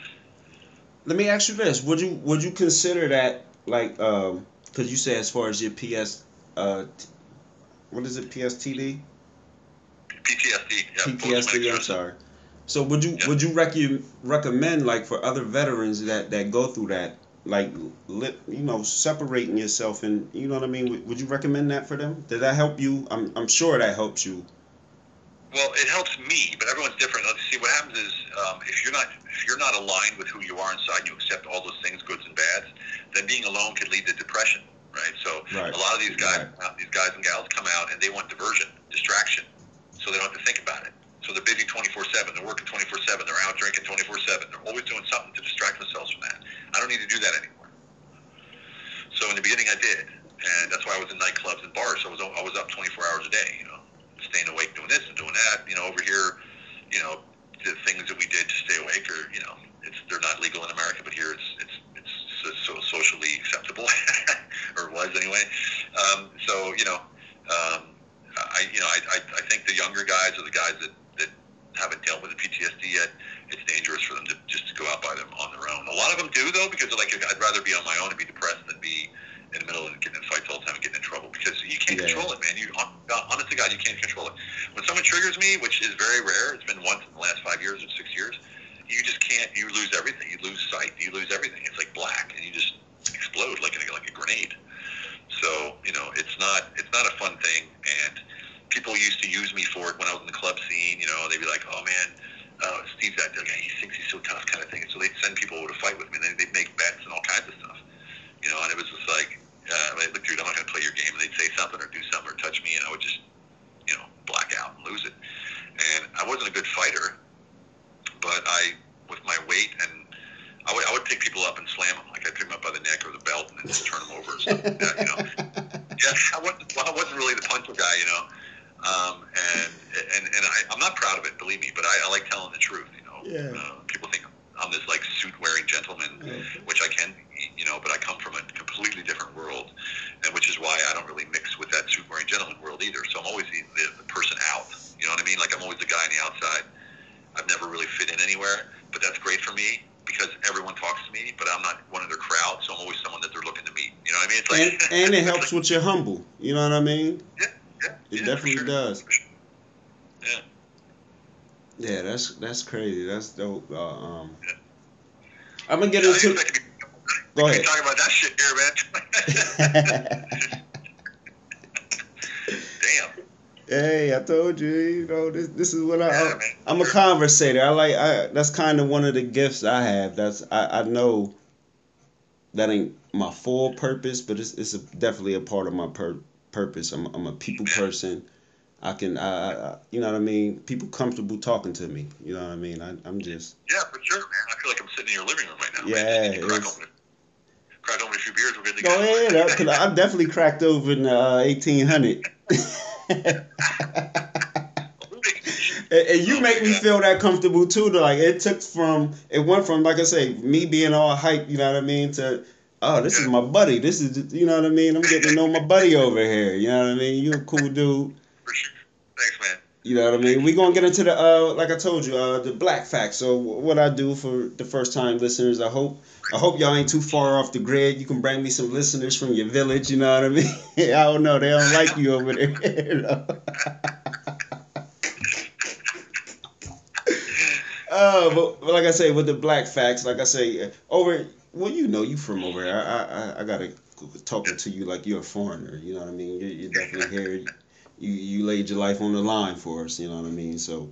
Let me ask you this: Would you would you consider that like um because you say as far as your PS uh t- what is it PSTD PTSD. Yeah, PTSD? I'm sorry. So would you Yeah. would you rec- recommend like for other veterans that that go through that like lit, you know separating yourself and you know what I mean? Would, would you recommend that for them? Did that help you? I'm I'm sure that helps you. Well, it helps me, but everyone's different. Let's see. What happens is, um, if you're not if you're not aligned with who you are inside, you accept all those things, goods and bads. Then being alone could lead to depression, right? So Right. a lot of these guys, Right. uh, these guys and gals, come out and they want diversion, distraction, so they don't have to think about it. So they're busy 24/7. They're working 24/7. They're out drinking 24/7. They're always doing something to distract themselves from that. I don't need to do that anymore. So in the beginning, I did, and that's why I was in nightclubs and bars. So I was I was up 24 hours a day, you know, staying awake, doing this and doing that. You know, over here, you know, the things that we did to stay awake are, you know, it's they're not legal in America, but here it's it's it's so, so socially acceptable, or was anyway. Um, so you know, um, I you know I, I I think the younger guys are the guys that haven't dealt with the PTSD yet. It's dangerous for them to just to go out by them on their own. A lot of them do though, because like I'd rather be on my own and be depressed than be in the middle and getting in fights all the time and getting in trouble because you can't Yeah. control it, man. You uh, honest to God, you can't control it. When someone triggers me, which is very rare, it's been once in the last five years or six years. You just can't. You lose everything. You lose sight. You lose everything. It's like black, and you just explode like a, like a grenade. So you know, it's not it's not a fun thing, and people used to use me for it when I was in the club scene. You know, they'd be like, "Oh man, uh, Steve's that guy. He thinks he's so tough," kind of thing. So they'd send people over to fight with me, and then they'd make bets and all kinds of stuff. You know, and it was just like, uh, like, look, dude, I'm not going to play your game. And they'd say something or do something or touch me, and I would just, you know, black out and lose it. And I wasn't a good fighter, but I, with my weight and I would, I would pick people up and slam them. Like I'd pick them up by the neck or the belt and then just turn them over or something. like that, you know, yeah, I wasn't, well, I wasn't really the puncher guy, you know. Um, and and and I, I'm not proud of it, believe me, but I, I like telling the truth. You know, Yeah. uh, people think I'm this like suit wearing gentleman, which I can, be, you know, but I come from a completely different world, and which is why I don't really mix with that suit wearing gentleman world either. So I'm always the, the, the person out. You know what I mean? Like I'm always the guy on the outside. I've never really fit in anywhere, but that's great for me because everyone talks to me, but I'm not one of their crowd, so I'm always someone that they're looking to meet. You know what I mean? It's and like helps with your humble. You know what I mean? Yeah, It yeah, definitely sure. does. Sure. Yeah. Yeah, that's that's crazy. That's dope. Uh, um, Yeah. I'm gonna get Yeah, into. Go ahead. can talk about that shit here, man. Damn. hey, I told you. You know, this this is what I. Yeah, I. I'm a conversator. I like. I that's kind of one of the gifts I have. That's I, I know. That ain't my full purpose, but it's it's a, definitely a part of my pur- purpose. I'm I'm a people person. I can I, I you know what I mean. People comfortable talking to me. You know what I mean. I I'm just Yeah, for sure, man. I feel like I'm sitting in your living room right now. Yeah, man. It's- open, crack open a few beers. We're good to go ahead. uh, 'cause I definitely cracked over in uh, 1800. And, and you make me feel that comfortable too. To like, it took from it went from like I say, me being all hype, you know what I mean, to oh, this is my buddy. This is you know what I mean. I'm getting to know my buddy over here. You know what I mean. You a cool dude. Thanks, man. You know what I mean. We're gonna get into the uh, like I told you, uh, the black facts. So what I do for the first time listeners, I hope I hope y'all ain't too far off the grid. You can bring me some listeners from your village. You know what I mean. I don't know. They don't like you over there. you know? Uh, but, but like I say, with the black facts, like I say, uh, over. Well, you know, you from over there. I I, I gotta talking to you like you're a foreigner. You know what I mean? You're, you're definitely here. You you laid your life on the line for us. You know what I mean? So,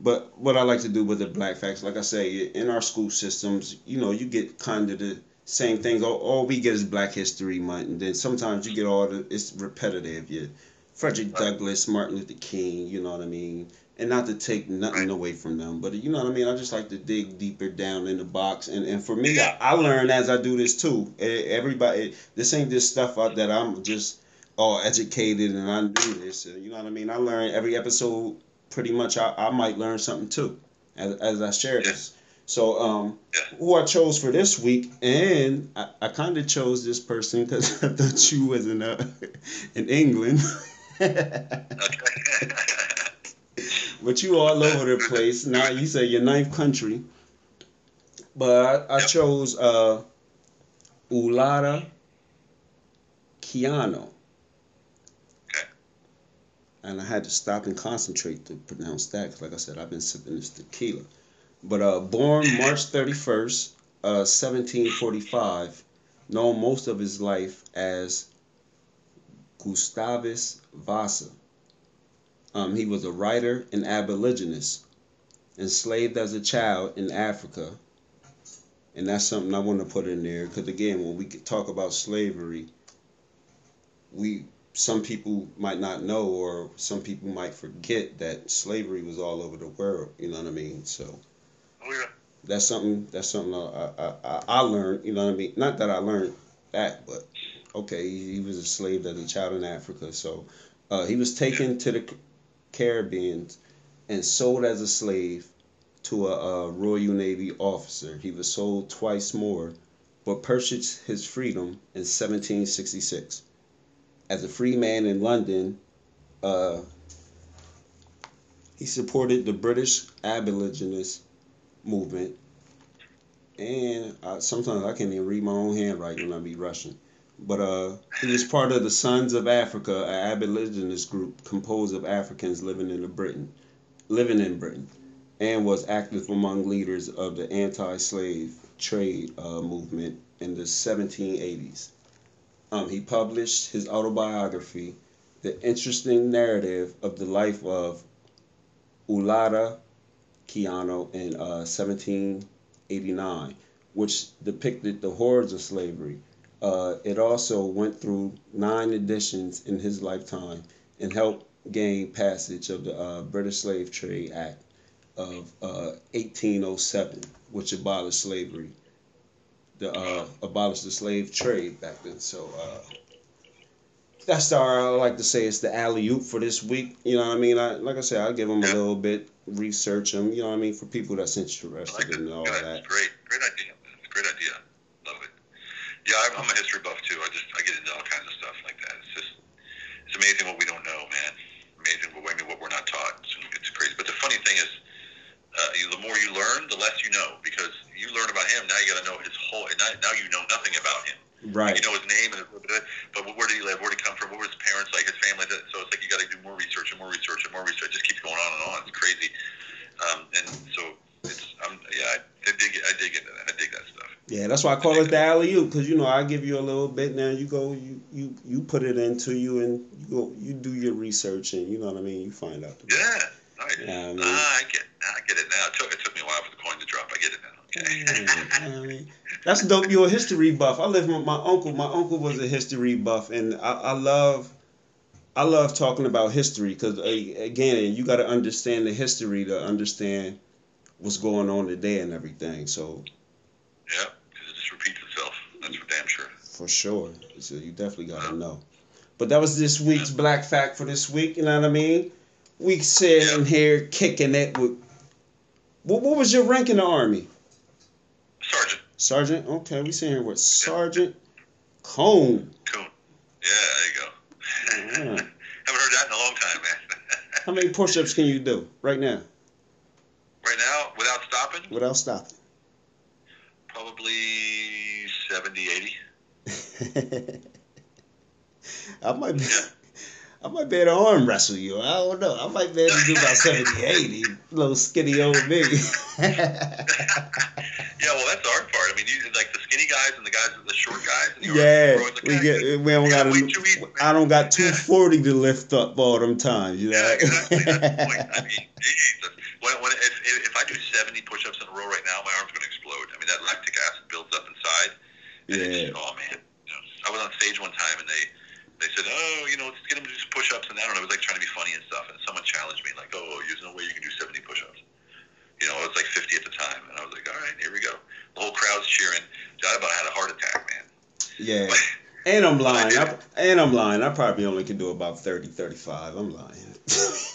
but what I like to do with the black facts, like I say, in our school systems, you know, you get kind of the same things. All, all we get is Black History Month, and then sometimes you get all the it's repetitive. You Frederick Douglass, Martin Luther King. You know what I mean? And not to take nothing away from them, but you know what I mean. I just like to dig deeper down in the box, and and for me, I, I learn as I do this too. Everybody, this ain't just stuff out that I'm just all educated and I knew this. You know what I mean? I learn every episode. Pretty much, I, I might learn something too, as as I share this So, um, who I chose for this week, and I, I kind of chose this person because I thought you was in uh, in England. but you all over the place. Now you say your ninth country, but I, I chose uh, Olaudah Equiano. And I had to stop and concentrate to pronounce that 'cause like I said, I've been sipping this tequila. But uh, born March 31st, uh, 1745, known most of his life as Gustavus Vassa. Um, he was a writer and abolitionist, enslaved as a child in Africa. And that's something I want to put in there because again, when we talk about slavery, we some people might not know or some people might forget that slavery was all over the world. You know what I mean? So oh that's something that's something I, I, I, I learned. You know what I mean? Not that I learned that, but okay, he, he was a slave as a child in Africa. So uh, he was taken to the Caribbean and sold as a slave to a, a Royal Navy officer. He was sold twice more, but purchased his freedom in 1766. As a free man in London, uh, he supported the British abolitionist movement. And I, sometimes I can't even read my own handwriting when I be rushing. But uh, he was part of the Sons of Africa, an abolitionist group composed of Africans living in Britain, living in Britain, and was active among leaders of the anti-slave trade uh, movement in the 1780s. Um, he published his autobiography, The Interesting Narrative of the Life of Olaudah Equiano in uh, 1789, which depicted the horrors of slavery. Uh, it also went through nine editions in his lifetime and helped gain passage of the uh, British Slave Trade Act of uh, 1807, which abolished slavery, the uh, abolished the slave trade back then. So uh, that's the I like to say it's the alley oop for this week. You know what I mean? I, like I said, I give them a little bit, research them. You know what I mean? For people that's interested like in all that. Great. Great idea. It's a great idea. Love it. Yeah, I'm, I'm a history buff too. I just I get into all kinds of stuff like that. It's just it's amazing what we don't know, man. Amazing what I mean what we're not taught. It's, it's crazy. But the funny thing is, uh, you, the more you learn, the less you know because you learn about him. Now you got to know his whole. And now, now you know nothing about him. Right. You know his name, and but where did he live? Where did he come from? What were his parents like? His family? So it's like you got to do more research and more research and more research. It just keeps going on and on. It's crazy. Um, and so it's um, yeah, I, I dig it. I dig it. I dig that stuff. Yeah, that's why I call it the alley oop because you know I give you a little bit now. You go, you you you put it into you and you go, you do your research and you know what I mean. You find out. The Yeah. Yeah, I mean- ah, I get. I get it now. It took it took me a while for the coin to drop. I get it now. Okay. Yeah, I mean, that's dope. You're a history buff. I live with my uncle. My uncle was a history buff, and I, I love, I love talking about history because again, you got to understand the history to understand what's going on today and everything. So yeah, because it just repeats itself. That's for damn sure. For sure, so you definitely got to know. But that was this week's black fact for this week. You know what I mean? We sitting here kicking it with. What, what was your rank in the army? Sergeant Sergeant? Okay, we sitting here with Sergeant Cone. Kuhn. Yeah, there you go. Haven't heard that in a long time, man. How many push-ups can you do right now right now, without stopping, without stopping? I might be, I might be able to arm wrestle you. I don't know. I might be able to do about 70, 80. Little skinny old me. Yeah, well, that's the hard part. I mean, you like the skinny guys and the guys, the short guys. And the yeah, we "Ah, get we don't got got way too easy, man." I don't got 240 to lift up all them times. You know. Yeah, exactly. That's the point. I mean, Jesus. When, when, if, if I do 70 push-ups in a row right now, my arm's going to explode. I mean, that lactic acid builds up inside. And Yeah. It's, oh, man. I was on stage one time, and they they said, oh, you know, let's get him to do some push-ups. And I don't know, it was like trying to be funny and stuff. And someone challenged me, like, oh, there's no way you can do 70 push-ups. You know, it was like 50 at the time. And I was like, all right, here we go. The whole crowd's cheering. I about had a heart attack, man. Yeah. And I'm lying. I, and I'm lying. I probably only can do about 30, 35. I'm lying.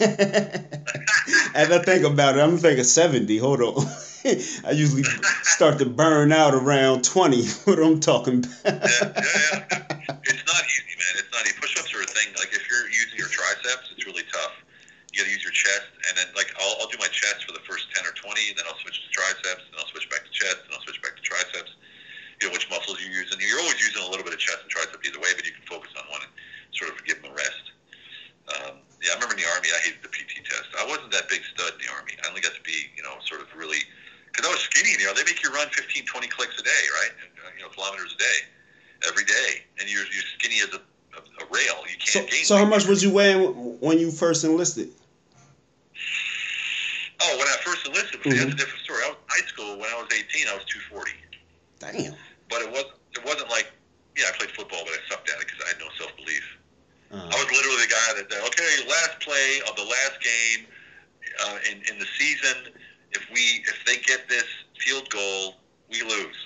As I think about it, I'm thinking 70. Hold on. I usually start to burn out around 20. What I'm talking about. yeah, yeah, yeah. It's not easy, man. It's not easy. Push-ups are a thing. Like if you're using your triceps, it's really tough. You got to use your chest, and then like I'll, I'll do my chest for the first ten or twenty, then I'll switch to triceps, then I'll switch back to chest, then I'll switch back to triceps. You know which muscles you're using. You're always using a little bit of chest and tricep either way, but you can focus on one and sort of give them a rest. Um, yeah, I remember in the army, I hated the PT test. I wasn't that big stud in the army. I only got to be, you know, sort of really because I was skinny. You know, they make you run 15, 20 clicks a day, right? Uh, you know, kilometers a day, every day, and you're you're skinny as a, a, a rail. You can't gain. so how much was you weighing when you first enlisted? Oh, when I first enlisted, see, that's a different story. I was in high school when I was 18. I was 240, Damn. but it was it wasn't like yeah, I played football, but I sucked at it because I had no self belief. Uh, I was literally the guy that, that okay, last play of the last game uh, in in the season. If we if they get this field goal, we lose.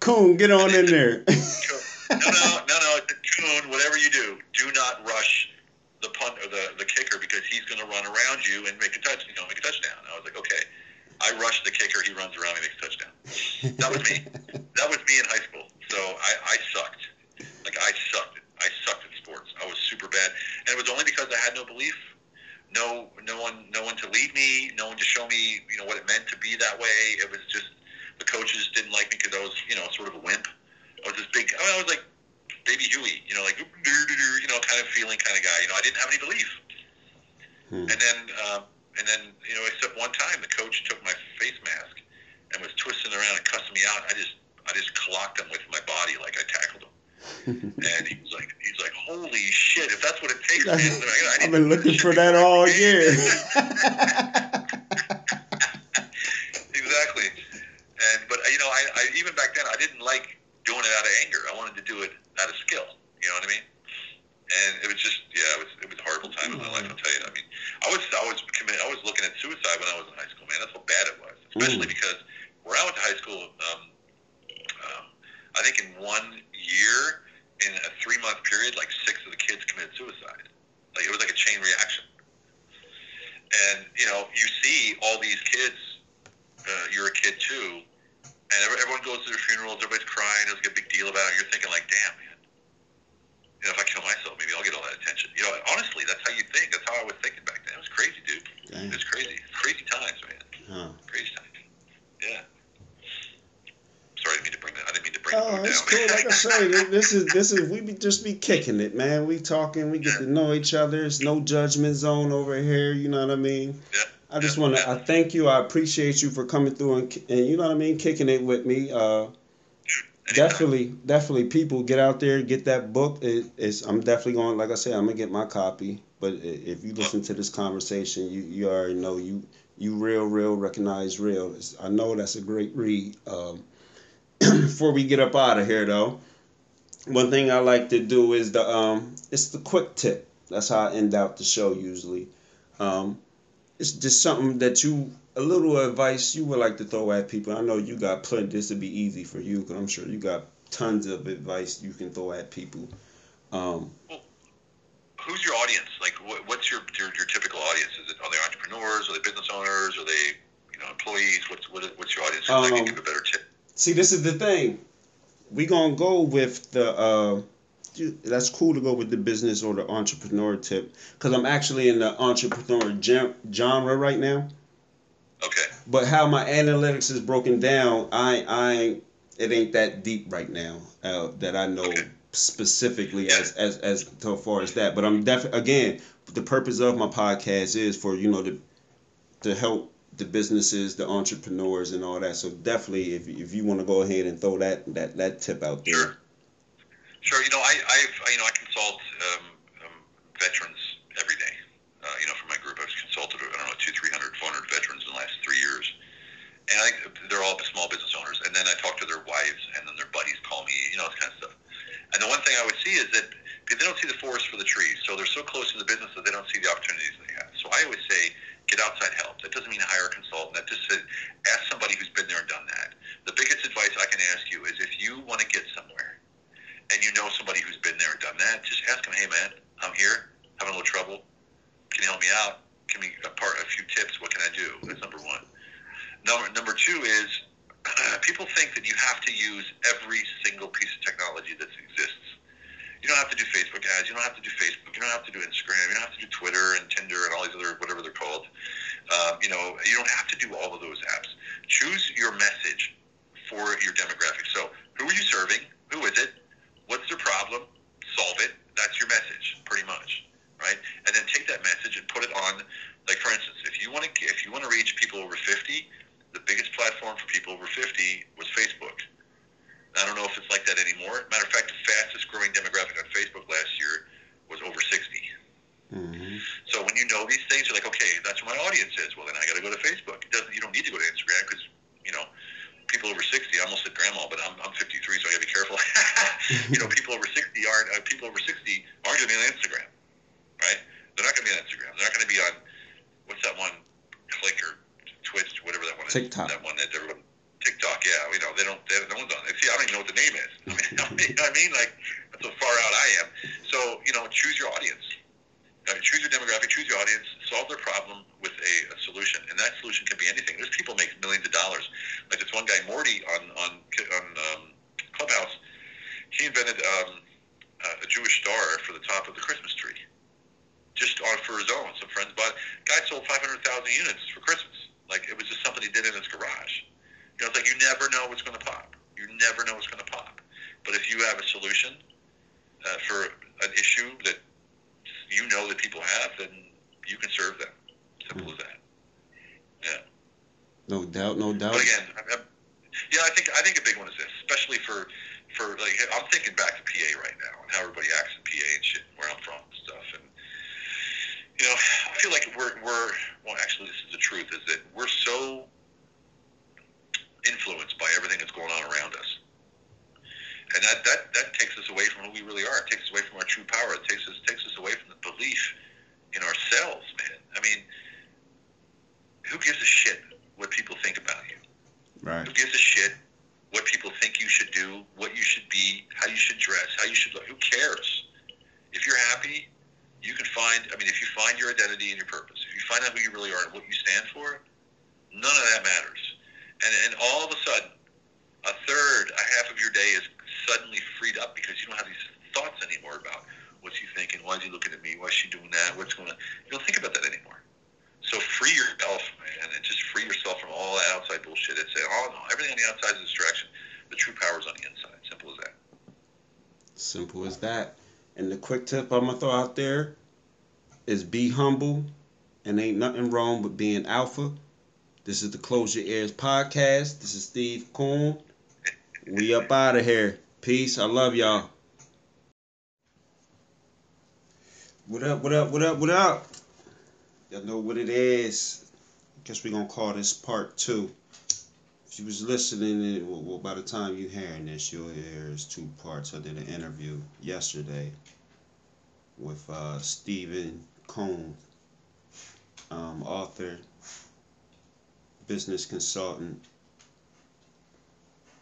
Kuhn, get on in there. No, no, no, no. Kuhn, whatever you do, do not rush the punt or the, the kicker because he's going to run around you and make a touch, you know, make a touchdown. I was like, okay. I rush the kicker, he runs around me, makes a touchdown. That was me. that was me in high school. So I, I sucked. Like I sucked. I sucked at sports. I was super bad, and it was only because I had no belief, no, no one, no one to lead me, no one to show me, you know, what it meant to be that way. It was just the coaches didn't like me because I was, you know, sort of a wimp. I was this big. I, mean, I was like baby Huey, you know, like you know, kind of feeling kind of guy. You know, I didn't have any belief. Hmm. And then, um, and then, you know, except one time, the coach took my face mask and was twisting around and cussing me out. I just, I just clocked him with my body like I tackled him. and he was like, he's like, holy shit! If that's what it takes, man. then I, I I've need been looking for that all year. exactly. And but you know, I, I even back then I didn't like doing it out of anger. I wanted to do it out of skill. You know what I mean? And it was just yeah, it was it was a horrible time in my life. I'll tell you. I mean, I was I was committed. I was looking at suicide when I was in high school. Man, that's how bad it was. Especially Mm. because where I went to high school, um, um, I think in one year, in a three month period, like six of the kids committed suicide. Like it was like a chain reaction. And you know, you see all these kids. Uh, you're a kid too, and every- everyone goes to their funerals. Everybody's crying. There's like a big deal about it. You're thinking like, damn, man. You know, if I kill myself, maybe I'll get all that attention. You know, honestly, that's how you think. That's how I was thinking back then. It was crazy, dude. Damn. It was crazy. Crazy times, man. Huh. Crazy times. Yeah. Sorry, I didn't mean to bring that. I didn't mean to bring the Oh, mood it's down. cool. Like I say, th- this is we be just be kicking it, man. We talking, we get to know each other. It's no judgment zone over here. You know what I mean? Yeah. I just Yeah, want to. yeah. I thank you. I appreciate you for coming through and, and you know what I mean, kicking it with me. Uh, definitely, definitely, people get out there, get that book. It, it's. I'm definitely going. Like I said, I'm gonna get my copy. But if you listen to this conversation, you you already know you you real real recognize real. It's- I know that's a great read. Um, before we get up out of here though, one thing I like to do is the um it's the quick tip. That's how I end out the show usually. Um, it's just something that you a little advice you would like to throw at people. I know you got plenty. This would be easy for you because I'm sure you got tons of advice you can throw at people. Um, Who's your audience? Like, what, what's your, your your typical audience? Is it are they entrepreneurs? Are they business owners? Are they you know employees? What's what, what's your audience? 'Cause I Um, can give a better tip. See, this is the thing. We gonna go with the. Uh, that's cool to go with the business or the entrepreneur tip, cause I'm actually in the entrepreneur gen- genre right now. Okay. But how my analytics is broken down, I I it ain't that deep right now uh, that I know Okay. specifically as as as so far as that. But I'm definitely again the purpose of my podcast is for you know to to help the businesses, the entrepreneurs, and all that. So definitely, if if you want to go ahead and throw that that that tip out there. Sure. Sure. You know, I I've you know I consult um, um, veterans every day. Uh, you know, for my group, I've consulted I don't know two, three hundred, four hundred veterans in the last three years, and I think they're all small business owners. And then I talk to their wives, and then their buddies call me. You know, this kind of stuff. And the one thing I would see is that they don't see the forest for the trees, so they're so close to the business that they don't see the opportunities they have. So I always say, get outside help. That doesn't mean hire a consultant. That just says ask somebody who's been there and done that. The biggest advice I can ask you is if you want to get somewhere and you know somebody who's been there and done that, just ask them, hey man, I'm here, having a little trouble. Can you help me out? Me a part, a few tips. What can I do? That's number one. Number number two is people think that you have to use every single piece of technology that exists. You don't have to do Facebook ads. You don't have to do Facebook. You don't have to do Instagram. You don't have to do Twitter and Tinder and all these other whatever they're called. Um, you know, you don't have to do all of those apps. Choose your message for your demographic. So, who are you serving? Who is it? What's their problem? Solve it. That's your message, pretty much, right? And then take that message and put it on. Like for instance, if you want to if you want to reach people over 50, the biggest platform for people over 50 was Facebook. I don't know if it's like that anymore. Matter of fact, the fastest growing demographic on Facebook last year was over 60. Mm-hmm. So when you know these things, you're like, okay, that's what my audience is. Well, then I got to go to Facebook. It doesn't. You don't need to go to Instagram because you know people over 60. I almost said grandma, but I'm, I'm 53, so I got to be careful. you know, people over 60 aren't. Uh, people over 60 aren't going to be on Instagram, right? They're not going to be on Instagram. They're not going to be on what's that one? Click or Twitch, whatever that one is. TikTok. That one that everyone. TikTok, yeah, you know, they don't, they, no one's on it. See, I don't even know what the name is. I mean, you know what I mean? Like, that's how far out I am. So, you know, choose your audience. Uh, choose your demographic, choose your audience, solve their problem with a, a solution, and that solution can be anything. There's people make millions of dollars. Like this one guy, Morty, on on on um, Clubhouse, he invented um, a Jewish star for the top of the Christmas tree, just on for his own. Some friends bought. it. Guy sold 500,000 units for Christmas. Like it was just something he did in his garage. You know, it's like you never know what's going to pop. You never know what's going to pop. But if you have a solution uh, for an issue that you know that people have, then you can serve them. Simple as that. Yeah. No doubt, no doubt. But again, I, I, yeah, I think I think a big one is this, especially for for like I'm thinking back to PA right now and how everybody acts in PA and shit, where I'm from and stuff, and you know, I feel like we're we're well, actually, this is the truth, is that we're so everything that's going on around us. And that, that, that takes us away from who we really are. It takes us away from our true power. It takes us takes us away from the belief in ourselves, man. I mean, who gives a shit what people think about you? Right. Who gives a shit what people think you should do, what you should be, how you should dress, how you should look? Who cares? If you're happy, you can find, I mean, if you find your identity and your purpose, if you find out who you really are and what you stand for, none of that matters. And, and all of a sudden, a third, a half of your day is suddenly freed up because you don't have these thoughts anymore about what's he thinking, why is he looking at me, why is she doing that, what's going on. You don't think about that anymore. So free yourself, man, and just free yourself from all that outside bullshit. It's say, oh no, everything on the outside is a distraction. The true power is on the inside. Simple as that. Simple as that. And the quick tip I'm gonna throw out there is be humble, and ain't nothing wrong with being alpha. This is the Close Your Ears podcast. This is Steve Kuhn. We up out of here. Peace. I love y'all. What up? What up? What up? What up? Y'all know what it is. Guess we're gonna call this part two. If you was listening, well, by the time you hearing this, you'll hear it's two parts. I did an interview yesterday with uh, Steven Kuhn, um, author, business consultant,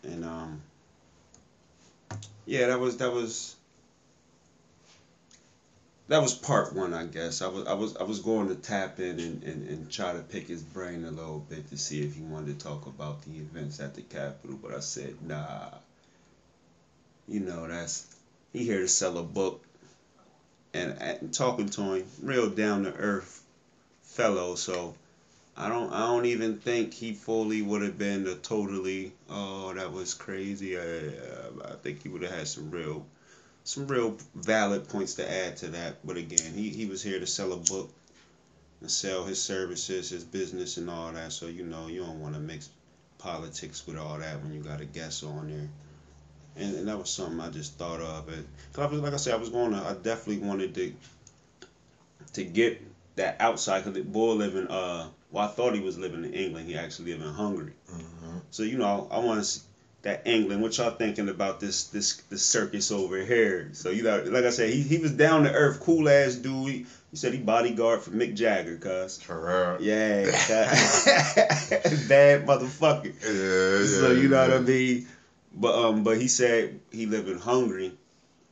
and um, yeah, that was that was that was part one, I guess. I was I was I was going to tap in and, and, and try to pick his brain a little bit to see if he wanted to talk about the events at the Capitol, but I said nah. You know, that's he here to sell a book, and, and talking to him, real down to earth fellow. So I don't I don't even think he fully would have been a totally oh that was crazy. I, I think he would have had some real some real valid points to add to that. But again, he, he was here to sell a book and sell his services, his business, and all that. So, you know, you don't want to mix politics with all that when you got a guest on there. And, and that was something I just thought of. And, cause I was, like I said, I was going to, I definitely wanted to to get that outside. Because the boy living, uh, well, I thought he was living in England. He actually lived in Hungary. Mm-hmm. So, you know, I want to see that England. What y'all thinking about this this this circus over here? So you know, like I said, he, he was down to earth, cool ass dude. He, he said he bodyguard for Mick Jagger, cuz. Yeah, bad motherfucker. Yeah, yeah. So you know what I mean. But um, but he said he live in Hungary,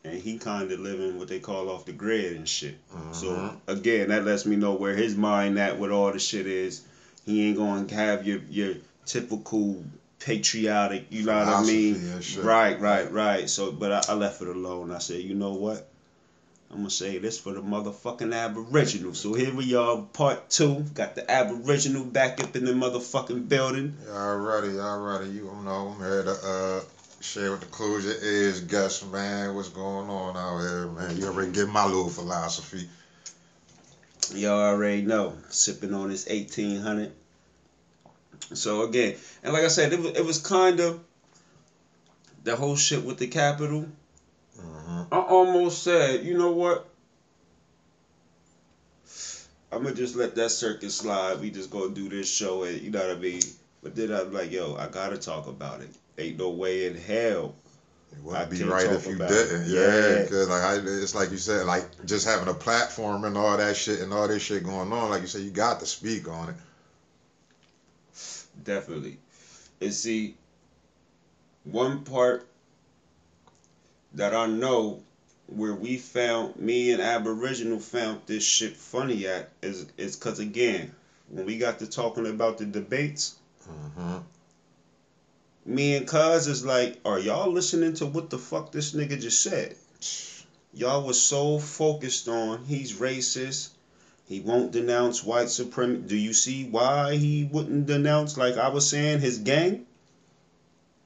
and he kind of living what they call off the grid and shit. So Mhm. again, that lets me know where his mind at with all the shit is. He ain't gonna have your your typical patriotic. You know what I mean? shit. Right, right, right. So, but I, I left it alone. I said, you know what? I'm gonna say this for the motherfucking Aboriginal. So here we are, part two. Got the Aboriginal back up in the motherfucking building. Y'all ready? You know, I'm here to uh, share what the closure is, Gus, man. What's going on out here, man? You already get my little philosophy. Y'all already know, sipping on this 1800. So again, and like I said, it was, it was kind of the whole shit with the Capitol. hmm I almost said, you know what? I'm gonna just let that circus slide. We just gonna do this show, and you know what I mean. But then I'm like, yo, I gotta talk about it. Ain't no way in hell. It I wouldn't be right if you didn't. it. Yeah, Yeah. because like I, it's like you said, like just having a platform and all that shit and all this shit going on. Like you said, you got to speak on it. Definitely. And see, one part that I know where we found me and Aboriginal found this shit funny at is is cause again, when we got to talking about the debates, hmm me and Cuz is like, are y'all listening to what the fuck this nigga just said? Y'all was so focused on he's racist. He won't denounce white supremacy. Do you see why he wouldn't denounce, like I was saying, his gang?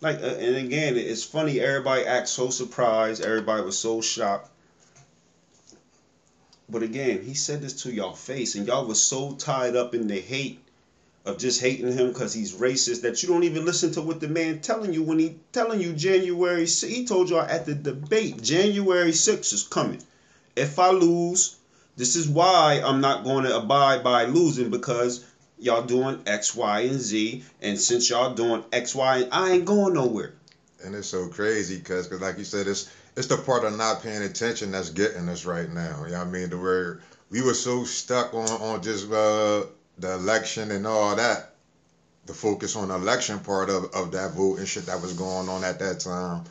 Like, uh, and again, it's funny. Everybody acts so surprised. Everybody was so shocked. But again, he said this to y'all face, and y'all was so tied up in the hate of just hating him because he's racist that you don't even listen to what the man telling you when he telling you January. He told y'all at the debate January 6th is coming. If I lose, this is why I'm not going to abide by losing because y'all doing X, Y, and Z, and since y'all doing X, Y, I ain't going nowhere. And it's so crazy because, cause like you said, it's it's the part of not paying attention that's getting us right now. You know what I mean? To where we were so stuck on on just uh, the election and all that, the focus on the election part of, of that vote and shit that was going on at that time.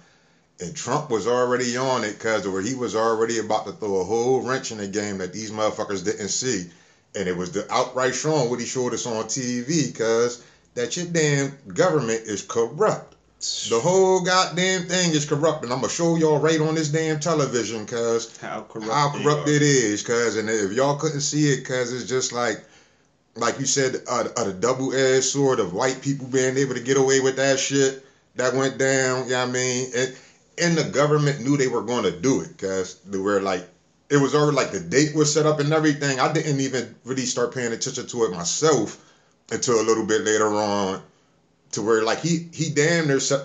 And Trump was already on it because where he was already about to throw a whole wrench in the game that these motherfuckers didn't see. And it was the outright showing what he showed us on TV because that your damn government is corrupt. The whole goddamn thing is corrupt, and I'm gonna show y'all right on this damn television, cause How corrupt, how corrupt it is, cause and if y'all couldn't see it, cause it's just like, like you said, uh, uh, the double-edged sword of white people being able to get away with that shit that went down. You know I mean? And, and the government knew they were going to do it, cause they were like, it was already like the date was set up and everything. I didn't even really start paying attention to it myself until a little bit later on, to where like he he damn near set,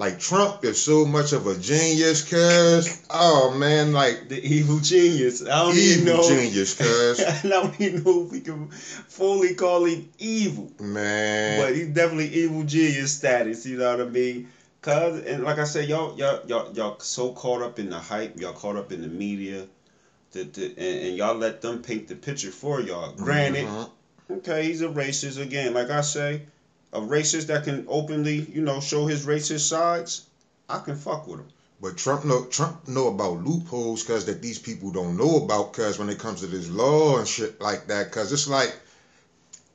like Trump is so much of a genius, cause oh man, like The evil genius. I don't even know. genius, cause I don't even know if we can fully call him evil. man, But he's definitely evil genius status, you know what I mean? Cause and like I said, y'all y'all y'all y'all so caught up in the hype, y'all caught up in the media, the, the, and, and y'all let them paint the picture for y'all. Granted, Mhm. okay, he's a racist again. Like I say, a racist that can openly, you know, show his racist sides, I can fuck with him. But Trump know Trump know about loopholes cause that these people don't know about cause when it comes to this law and shit like that cause it's like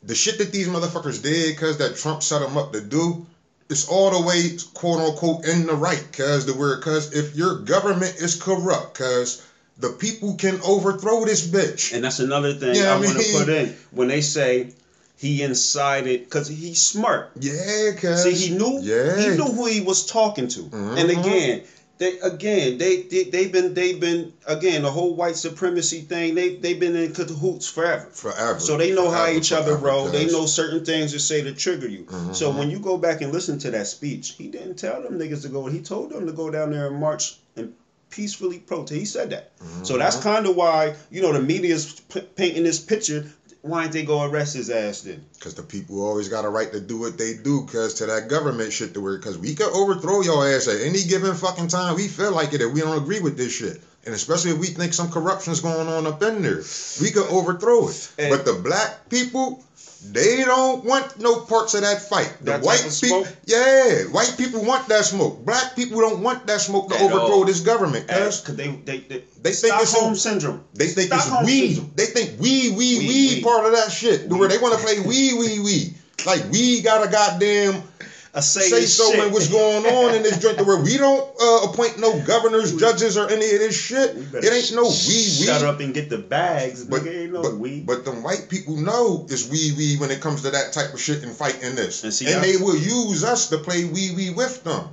the shit that these motherfuckers did cause that Trump set them up to do it's all the way quote unquote in the right cause the word cause if your government is corrupt cause the people can overthrow this bitch. And that's another thing Yeah, I, I want to put in when they say he incited because he's smart. Yeah, cause See, he knew Yeah. he knew who he was talking to. And Mhm. again, they again they, they they've been they've been again the whole white supremacy thing. They they've been in cahoots forever. forever. So they know how Forever, each other roll. They know certain things to say to trigger you. So Mhm. when you go back and listen to that speech, he didn't tell them niggas to go. He told them to go down there and march and peacefully protest. He said that. So that's Mm-hmm. kind of why you know the media's p- painting this picture. Why didn't they go arrest his ass then? Cause the people always got a right to do what they do, cause to that government shit to where, cause we could overthrow your ass at any given fucking time we feel like it if we don't agree with this shit. And especially if we think some corruption's going on up in there, we can overthrow it. And- but the black people, they don't want no parts of that fight. The That white people, yeah, white people want that smoke. Black people don't want that smoke to At overthrow all. this government, cuz Because they, they, they, They think it's Stockholm in- syndrome. they think Stockholm it's we. syndrome. They think we, we, We, we, we. part of that shit. We. Where they want to play we, we, we. Like we got a goddamn I say, say this so shit. and what's going on in this joint where we don't uh, appoint no governors, judges, or any of this shit. It ain't no we we. Shut up and get the bags. But, nigga, ain't no but, we. but them white people know it's we we when it comes to that type of shit and fighting this. And see, and they will use us to play we we with them.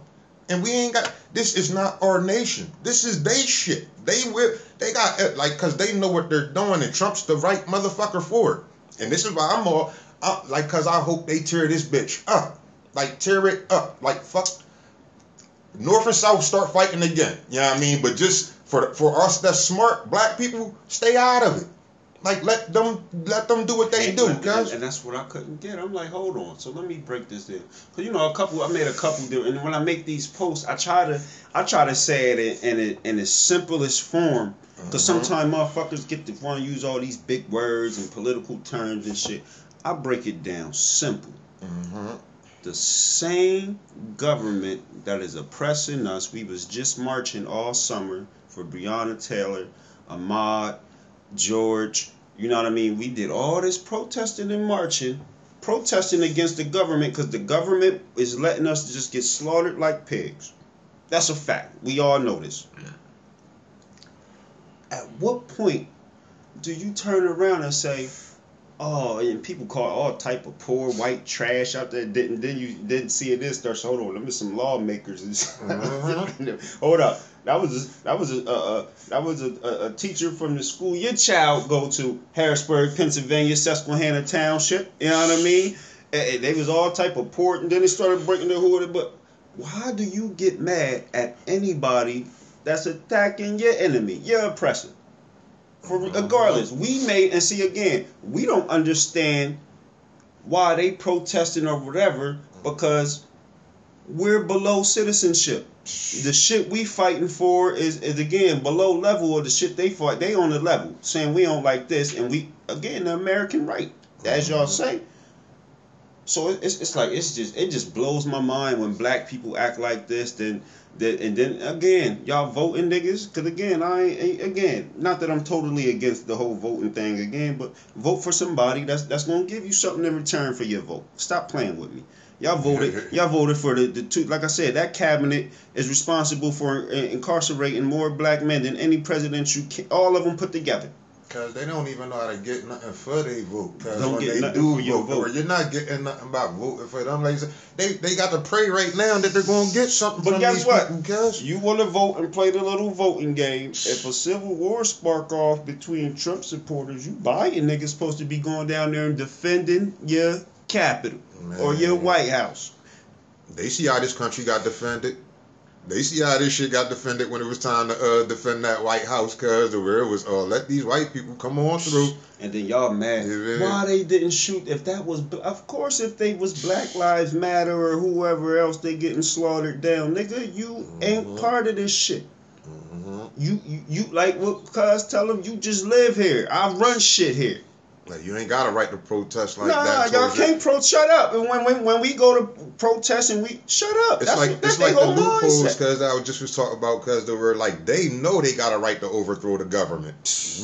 And we ain't got this is not our nation. This is they shit. They will they got uh, like cause they know what they're doing and Trump's the right motherfucker for it. And this is why I'm all I, like cause I hope they tear this bitch up. Like tear it up. Like fuck North and South start fighting again. You know what I mean? But just for for us that's smart, black people, stay out of it. Like let them let them do what they And- do, and, and that's what I couldn't get. I'm like, hold on. So let me break this down. Cause you know, a couple. I made a couple. Deal, and when I make these posts, I try to, I try to say it in in, in its simplest form. Cause Mhm. sometimes motherfuckers get to want to use all these big words and political terms and shit. I break it down simple. hmm The same government that is oppressing us. We was just marching all summer for Breonna Taylor, Ahmaud, George. You know what I mean? We did all this protesting and marching, protesting against the government because the government is letting us just get slaughtered like pigs. That's a fact. We all know this. At what point do you turn around and say, "Oh," and people call all type of poor white trash out there? Didn't then you didn't see it? This starts. Hold on, let me some lawmakers. Mhm. Hold up. That was a, that was a, uh, uh, that was a, a, a teacher from the school your child go to Harrisburg, Pennsylvania, Susquehanna Township. You know what I mean? And, they was all type of port, and then they started breaking the hood. But why do you get mad at anybody that's attacking your enemy, your oppressor? For regardless, we may and see again, we don't understand why they protesting or whatever because we're below citizenship. The shit we fighting for is, is again below level of the shit they fight. They on the level saying we don't like this, and we again the American right, as y'all say. So it's, it's like it's just it just blows my mind when black people act like this. Then that and then again y'all voting niggas. Cause again I ain't, again not that I'm totally against the whole voting thing again, but vote for somebody that's that's gonna give you something in return for your vote. Stop playing with me. Y'all voted. Y'all voted for the, the two. Like I said, that cabinet is responsible for incarcerating more black men than any president you all of them put together. Cause they don't even know how to get nothing for their vote. Cause Don't when they do vote, vote. you're not getting nothing about voting for them. Like they they got to pray right now that they're gonna get something But from guess these what? people. You want to vote and play the little voting game. If a civil war spark off between Trump supporters, you Biden niggas supposed to be going down there and defending your Capitol or your White House. they see how this country got defended. They see how this shit got defended when it was time to uh, defend that White House, cause the where it was, oh, let these white people come on through. And then y'all mad Yeah. why they didn't shoot. If that was, of course, if they was Black Lives Matter or whoever else, they getting slaughtered down, nigga. You ain't Mhm. part of this shit. hmm You you, you like what? Cuz tell them you just live here. I run shit here. Like you ain't got a right to protest like nah, that. y'all can't pro. Shut up. And when, when when we go to protest and we shut up. It's that's like what, that's it's like the loopholes because I was just was talking about because they were like they know they got a right to overthrow the government.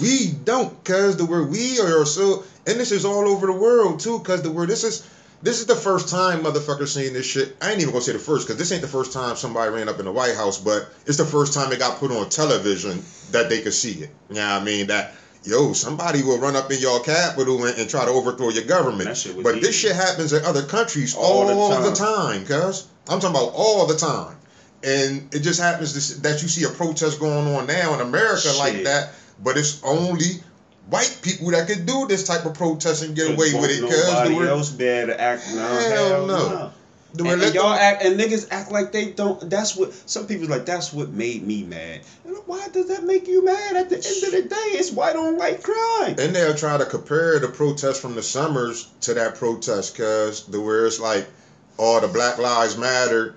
We don't because the word we are so and this is all over the world too because the word this is this is the first time motherfuckers seeing this shit. I ain't even gonna say the first because this ain't the first time somebody ran up in the White House, but it's the first time it got put on television that they could see it. You know I mean? That yo, somebody will run up in your Capitol and, and try to overthrow your government. Shit But this shit happens in other countries All all, the time, cuz. I'm talking about all the time. And it just happens to, that you see a protest going on now in America like that, but it's only white people that can do this type of protest and get away with it. Cuz Nobody else able to act. No, Hell hell, no. no. And, and y'all act and niggas act like they don't. That's what some people like. That's what made me mad. And why does that make you mad? At the end of the day, it's white on white crime. And they'll try to compare the protest from the summers to that protest, cause the where it's like, oh, the Black Lives Matter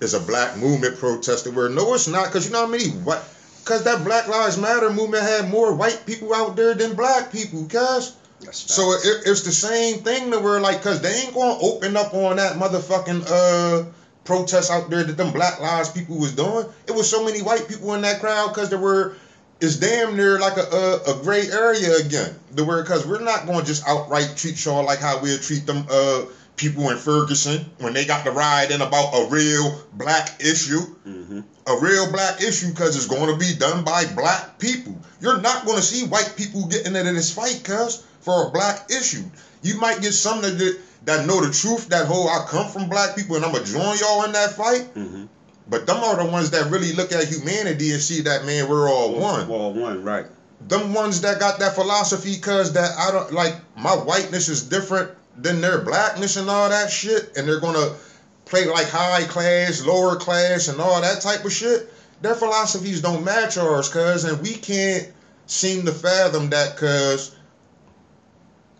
is a black movement protest. Where no, it's not, cause you know how many what Cause that Black Lives Matter movement had more white people out there than black people, cuz. So it, it's the same thing that we're like, cause they ain't gonna open up on that motherfucking uh protest out there that them Black Lives people was doing. It was so many white people in that crowd, cause there were. It's damn near like a a, a gray area again. The word, cause we're not gonna just outright treat y'all like how we'll treat them uh people in Ferguson when they got to ride in about a real black issue hmm a real black issue because it's going to be done by black people. You're not going to see white people getting into this fight, cuz, for a black issue. You might get some that that know the truth, that whole I come from black people and I'm going to join y'all in that fight. hmm But them are the ones that really look at humanity and see that, man, we're all one. We're All one, right? Them ones that got that philosophy because that I don't, like, my whiteness is different than their blackness and all that shit. And they're going to play like high class, lower class, and all that type of shit. Their philosophies don't match ours, cuz, and we can't seem to fathom that, cuz.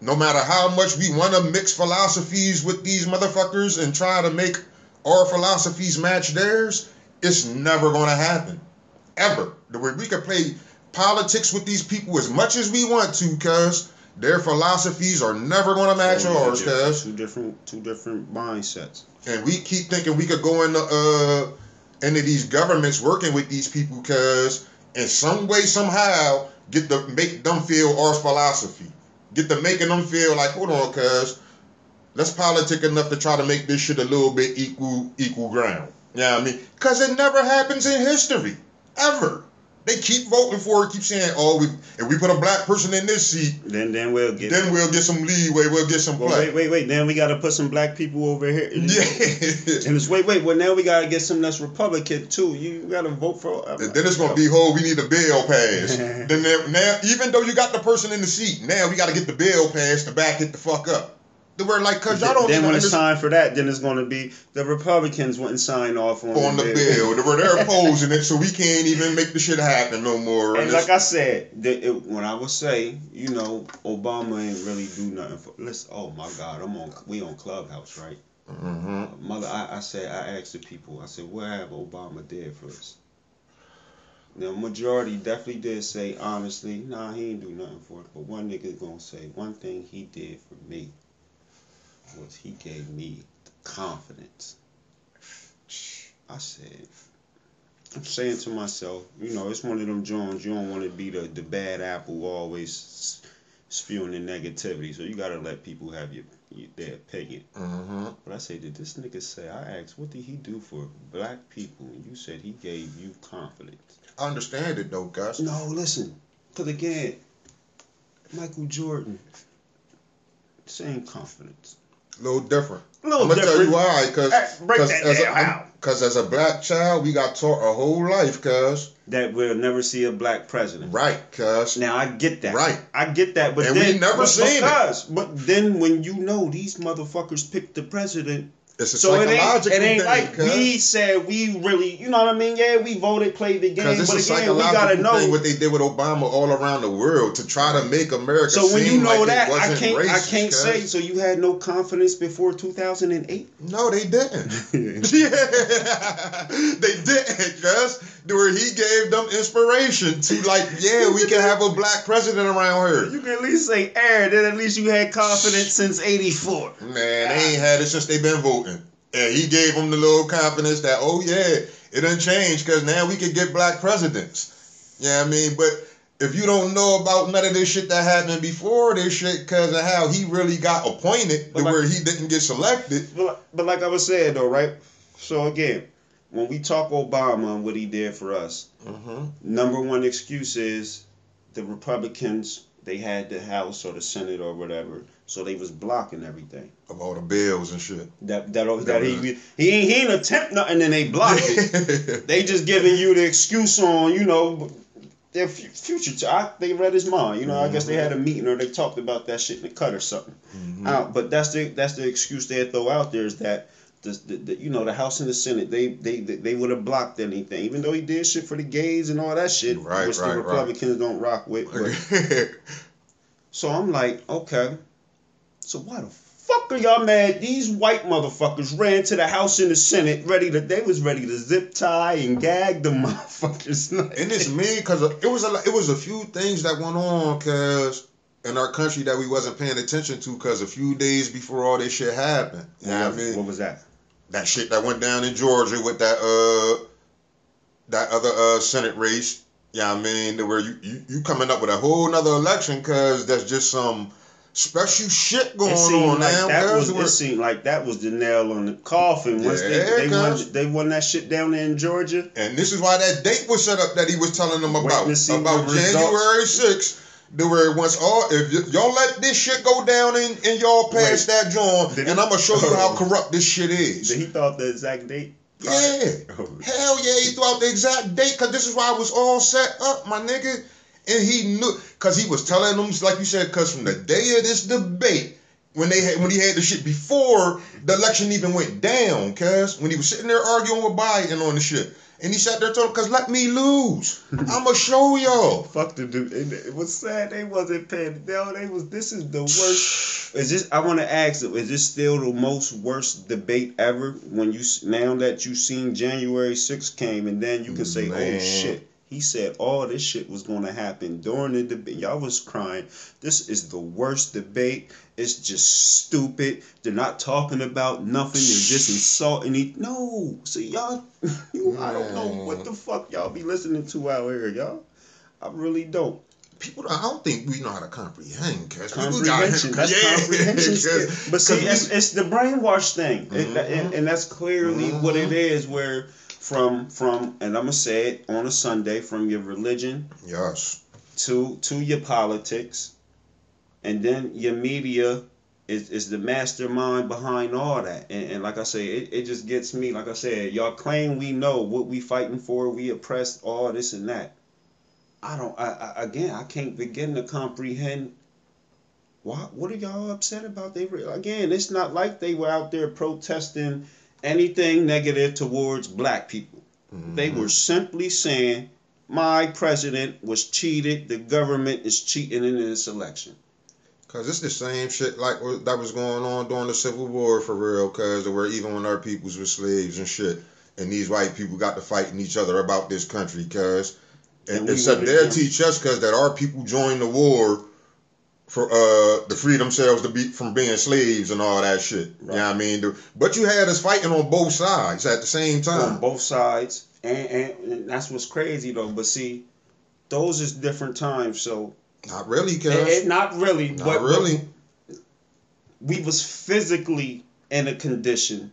No matter how much we want to mix philosophies with these motherfuckers and try to make our philosophies match theirs, it's never gonna happen, ever. The way we can play politics with these people as much as we want to, cuz their philosophies are never gonna match Totally ours, cuz Two different, two different mindsets. and we keep thinking we could go into uh into these governments working with these people because in some way somehow get to make them feel our philosophy get to making them feel like hold on cuz let's politic enough to try to make this shit a little bit equal equal ground. Yeah you know i mean? Because it never happens in history ever they keep voting for it keep saying oh we if we put a black person in this seat Then, then we'll get. then we'll get some leeway we'll get some Well, play wait, wait, wait. Then we got to put some black people over here. yeah And it's wait, wait. Well, now we gotta get some that's Republican too. You gotta vote for. Like, then it's gonna be whole. We need a bill passed. then now, even though you got the person in the seat, now we got to get the bill passed to back it the fuck up. The word like, cause y'all don't then when it's time for that, then it's gonna be the Republicans wouldn't sign off on, on the bill. The word they're opposing it, so we can't even make the shit happen no more. And And like I said, the, it, when I would say, you know, Obama ain't really do nothing for. us. oh my God, I'm on. We on Clubhouse, right? Mhm. Mother, I, I said, I asked the people, I said, what have Obama did for us? Now, majority definitely did say, honestly, nah, he ain't do nothing for it. But one nigga gonna say, one thing he did for me was he gave me confidence. I said, I'm saying to myself, you know, it's one of them Jones, you don't want to be the, the bad apple always spewing the negativity. So you got to let people have your, your their opinion. Mhm. But I say, did this nigga say? I asked, what did he do for black people? And you said he gave you confidence. I understand it though, Gus. No, listen, because again, Michael Jordan, same confidence. A little different. A little I'm gonna tell you why, cause, break cause that as down, a, how? cause as a black child, we got taught our whole life, cuz That we'll never see a black president. right, cuz Now I get that. Right. I get that, but And we never but, seen it. But then when you know these motherfuckers picked the president, it's a so it ain't it ain't thing, like cuz. we said we really, you know what I mean? Yeah, we voted, played the game, Because it's but again, we psychological gotta thing know. what they did with Obama all around the world to try to make America So when seem you know like that, I wasn't can't, I can't cuz. say. So you had no confidence before 2008. No, they didn't. yeah, they didn't, cuz. Where he gave them inspiration to like, yeah, we can have a black president around here. You can at least say air. Then at least you had confidence since '84. Man, they ain't had it since they been voting. And he gave them the little confidence that, oh yeah, it done changed because now we could get black presidents. Yeah, I mean, but if you don't know about none of this shit that happened before this shit because of how he really got appointed to like- where he didn't get selected. But, but like I was saying though, right? So again, when we talk Obama and what he did for us, Mm-hmm. number one excuse is the Republicans. They had the House or the Senate or whatever, so they was blocking everything. Of all the bills and shit. That that that he he ain't he ain't attempt nothing and they block it. They just giving you the excuse on, you know, their fu- future. I, they read his mind. You know, I guess they had a meeting or they talked about that shit in the cut or something. Mhm. Uh, but that's the that's the excuse they throw out there is that the, the, the you know the House and the Senate they they they, they would have blocked anything, even though he did shit for the gays and all that shit, Right, which right, the right. Republicans don't rock with. So I'm like, okay, so why the Fuck are y'all mad? These white motherfuckers ran to the House and the Senate ready to. They was ready to zip tie and gag the motherfuckers. And it's me because it was a it was a few things that went on because in our country that we wasn't paying attention to because a few days before all this shit happened. You know what I mean? What was that? that shit that went down in Georgia with that uh that other uh Senate race. Yeah, I mean, where you, you you coming up with a whole nother election because that's just some special shit going on like now. that was. It seemed like that was the nail on the coffin. Once Yeah, they they won, they won that shit down there in Georgia. And this is why that date was set up that he was telling them about Waiting to see about the results. January 6th. The where once all if y- y'all let this shit go down and, and y'all pass Wait. that joint, and I'm gonna show you how Oh. corrupt this shit is. Did he thought the exact date? Yeah. Oh, Hell yeah, he threw out the exact date because this is why it was all set up, my nigga. And he knew because he was telling them, like you said, because from the day of this debate, when they had when he had the shit before the election even went down, cuz when he was sitting there arguing with Biden on the shit. And he sat there told him, cause let me lose. I'ma show y'all. Fuck the dude. And it was sad they wasn't paying. No, they was. This is the worst. Is this? I want to ask them. Is this still the most worst debate ever? When you now that you seen January 6th came, and then you can say, "Oh shit." He said all this shit was gonna happen during the debate. Y'all was crying. This is the worst debate. It's just stupid. They're not talking about nothing. They're just insulting each. No, see y'all. You, I don't know what the fuck y'all be listening to out here, y'all. I really don't. People, I don't think we know how to comprehend, cuz. Comprehension. That's Yeah, comprehension. 'cause-. But see, it's, it's the brainwash thing, It- Mhm. and, and that's clearly what it Mhm. is. Where from from, and I'm gonna say it on a Sunday, from your religion Yes. to to your politics, and then your media is, is the mastermind behind all that. And, and like I say, it, it just gets me. Like I said, y'all claim we know what we fighting for, we oppressed, all this and that. I don't. I, I again, I can't begin to comprehend. Why? What are y'all upset about? They again, it's not like they were out there protesting anything negative towards black people. They Mhm. were simply saying, my president was cheated. The government is cheating in this election. Cause it's the same shit like that was going on during the Civil War for real. Cause where even when our peoples were slaves and shit, and these white people got to fighting each other about this country. Cause And and, we except they'll teach us cause that our people joined the war for uh to free themselves to be from being slaves and all that shit. Right. You know what I mean? But you had us fighting on both sides at the same time. on both sides, and, and, and that's what's crazy though. But see, those is different times. So Not really, it- not really, not but really. we was physically in a condition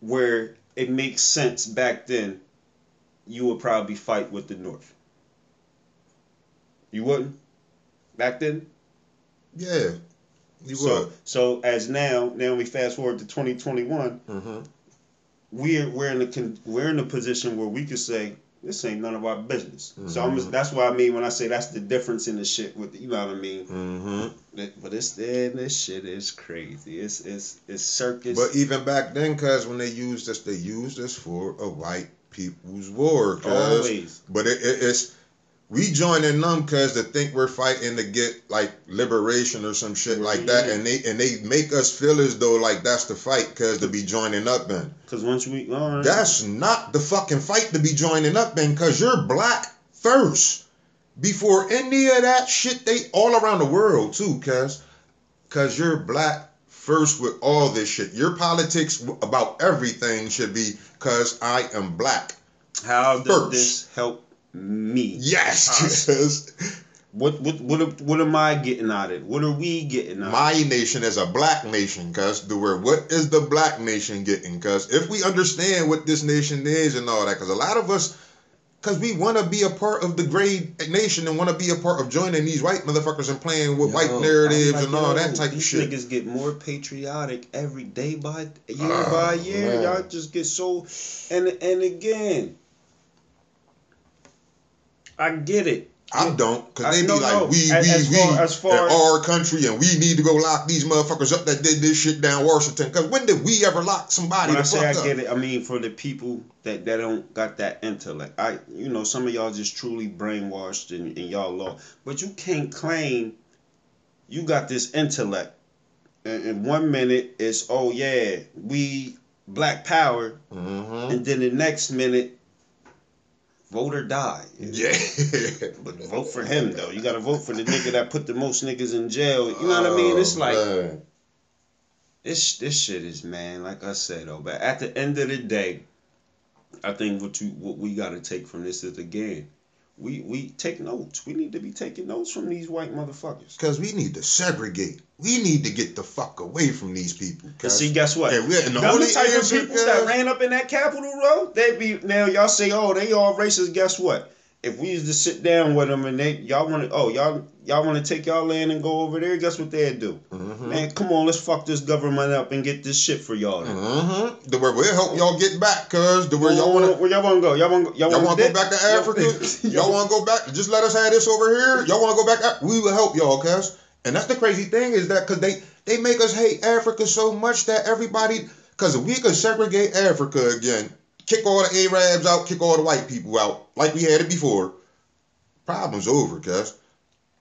where it makes sense back then. You would probably fight with the North. You wouldn't back then. Yeah, you so would. so as now now we fast forward to 2021 hmm we're we're in a con- we're in a position where we could say this ain't none of our business so I'm Mhm. that's what I mean when I say that's the difference in the shit with the, you know what I mean hmm but it's then this shit is crazy it's it's it's circus But even back then, cause when they used this, they used this for a white people's war. Cause, always but it, it, it's we joining them cause they think we're fighting to get like liberation or some shit like that, mm-hmm. and they and they make us feel as though like that's the fight cause to be joining up in. because once we all right. That's not the fucking fight to be joining up in cause you're black first. Before any of that shit, they all around the world too, cause cause you're black first with all this shit. Your politics about everything should be cause I am black. how does first. this help me Yes, Us. because what what what am- what am I getting out of it what are we getting out of my nation is a black nation, cuz the word what is the black nation getting? Cuz if we understand what this nation is and all that, cuz a lot of us Cause we want to be a part of the great nation and want to be a part of joining these white motherfuckers and playing with white Yo, narratives like, and all yo, that type of these shit. Niggas get more patriotic every day by year Oh, by year. man. Y'all just get so and and again, I get it. I don't, cause I- they be no, like, no. we, As- we, as we, far- as far as- our country, and we need to go lock these motherfuckers up that did this shit down Washington. Cause when did we ever lock somebody When I say I up? get it, I mean for the people that, that don't got that intellect. I you know some of y'all just truly brainwashed and, and y'all law, but you can't claim you got this intellect and, in one minute it's oh yeah we black power, Mm-hmm. and then the next minute vote or die. Yeah. But vote for him though. You gotta vote for the nigga that put the most niggas in jail. You know what I oh, mean? It's Oh, like man. this this shit is man, like I said though. But at the end of the day, I think what you what we gotta take from this is again, we we take notes. We need to be taking notes from these white motherfuckers. Cause we need to segregate. We need to get the fuck away from these people. Cause see, guess what? and, we, and the Them only type of people that ran up in that Capitol row, they be now y'all say, oh, they all racist. Guess what? If we used to sit down with them and they y'all want to, oh y'all y'all want to take y'all land and go over there, guess what they'd do? Mhm. Man, come on, let's fuck this government up and get this shit for y'all. Mm-hmm. The where we'll help y'all get back, cause the where y'all wanna where y'all want to go? Y'all want y'all, y'all want wanna go back to Africa? y'all wanna go back? Just let us have this over here. Y'all wanna go back? We will help y'all, cuz. And that's the crazy thing is that cause they they make us hate Africa so much that everybody cause if we could segregate Africa again, kick all the Arabs out, kick all the white people out, like we had it before, problem's over, cuz.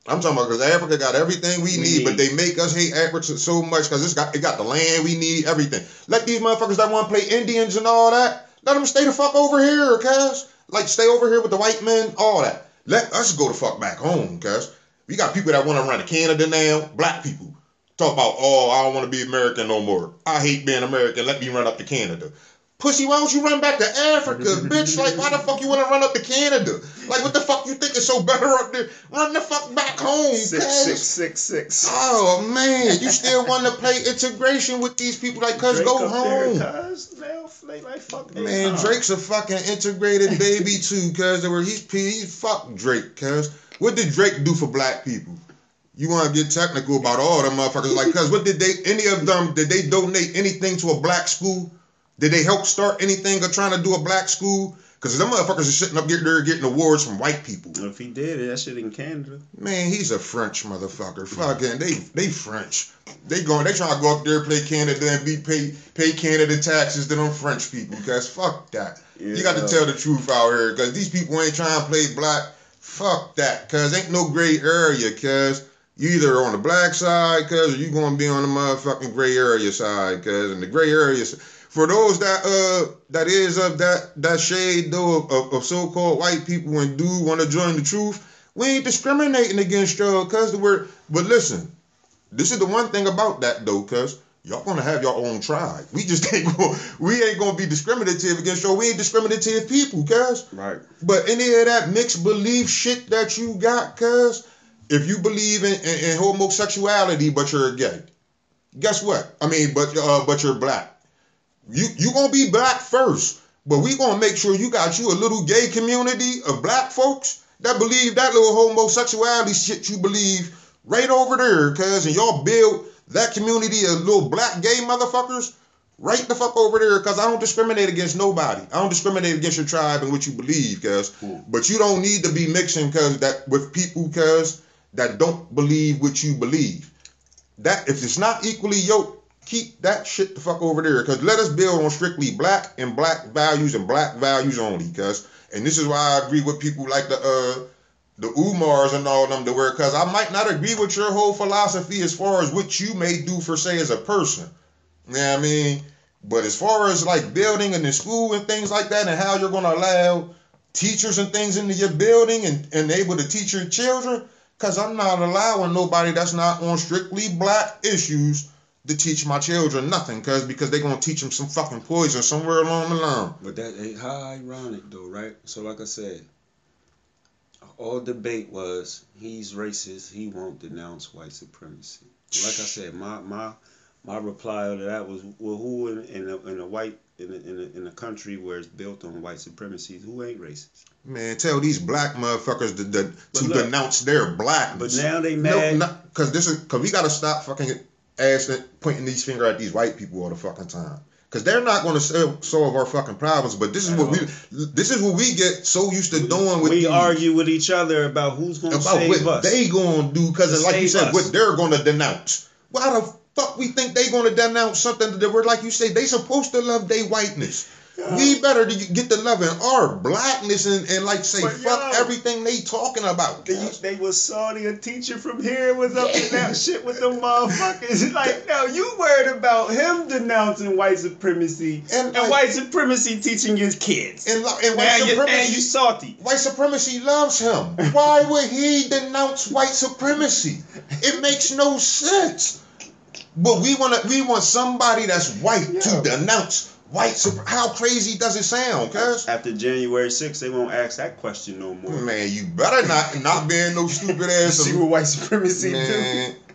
I'm talking about because Africa got everything we, We need, but they make us hate Africa so much because it's got it got the land we need, everything. Let these motherfuckers that want to play Indians and all that, let them stay the fuck over here, cuz. Like stay over here with the white men, all that. Let us go the fuck back home, cuz. We got people that want to run to Canada now, black people. Talk about, oh, I don't want to be American no more. I hate being American. Let me run up to Canada. Pussy, why don't you run back to Africa, bitch? Like, why the fuck you want to run up to Canada? Like, what the fuck you think is so better up there? Run the fuck back home, Six cuz. six six six. Oh man, you still want to play integration with these people? Like, cuz go home. There, cuz now they like fuck. Man. Drake's a fucking integrated baby too, cuz. Where he's he's fuck Drake, cuz. What did Drake do for black people? You want to get technical about all them motherfuckers? Like, cuz, what did they? Any of them? Did they donate anything to a black school? Did they help start anything or trying to do a black school? Cause them motherfuckers are sitting up there getting awards from white people. If he did that shit in Canada. Man, he's a French motherfucker. Fucking they they French. They going they trying to go up there play Canada and be pay pay Canada taxes to them French people. Cause fuck that. You got to tell the truth out here. Cause these people ain't trying to play black. Fuck that. Cause ain't no gray area. Cause you either on the black side, cause or you gonna be on the motherfucking gray area side. Cause and the gray areas. For those that uh that is of that that shade though of, of, of so-called white people and do want to join the truth, we ain't discriminating against y'all cause the word but listen, this is the one thing about that though, cause y'all gonna have your own tribe. We just ain't gonna we ain't gonna be discriminative against y'all. We ain't discriminative people, cuz. Right. But any of that mixed belief shit that you got, cuz, if you believe in, in, in homosexuality but you're gay, guess what? I mean, but uh, but you're black. You you gonna be black first, but we gonna make sure you got you a little gay community of black folks that believe that little homosexuality shit you believe right over there, cuz, and y'all build that community of little black gay motherfuckers right the fuck over there, cuz I don't discriminate against nobody. I don't discriminate against your tribe and what you believe, cuz. Cool. But you don't need to be mixing cuz that with people cuz that don't believe what you believe. That if it's not equally yoked, keep that shit the fuck over there. Cause let us build on strictly black and black values and black values only. Cause and this is why I agree with people like the uh the Umars and all them to where cause I might not agree with your whole philosophy as far as what you may do for say as a person. You know what I mean? But as far as like building and the school and things like that and how you're gonna allow teachers and things into your building and, and able to teach your children, cause I'm not allowing nobody that's not on strictly black issues to teach my children nothing, cause because they're gonna teach them some fucking poison somewhere along the line. But that eh, how ironic though, right? So like I said, all debate was he's racist, he won't denounce white supremacy. Like I said, my my my reply to that was, well, who in in a, in a white in a, in a, in a country where it's built on white supremacy, who ain't racist? Man, tell these black motherfuckers to, to, to look, denounce their blackness. But now they No, mad. not, cause this is cause we gotta stop fucking asking, pointing these finger at these white people all the fucking time. Cause they're not gonna solve our fucking problems. But this is what we, this is what we get so used to doing with we these, argue with each other about who's gonna about save what us. they gonna do. Cause like you said, us. what they're gonna denounce. Why the fuck we think they gonna denounce something that we're like you say they supposed to love their whiteness. We better get the love in our blackness and, and like say But fuck yo. everything they talking about. They, they was sorry a teacher from here was up in that shit with them motherfuckers. Like, no, you worried about him denouncing white supremacy And, and, like- white supremacy teaching his kids. And, and white and, you, supremacy. and you salty. White supremacy loves him. Why would he denounce white supremacy? It makes no sense. But we want to. We want somebody that's white Yeah. to denounce white. Supre- How crazy does it sound, cuz? After January 6th, they won't ask that question no more. Man, you better not not being no stupid ass. See what white supremacy Man. do?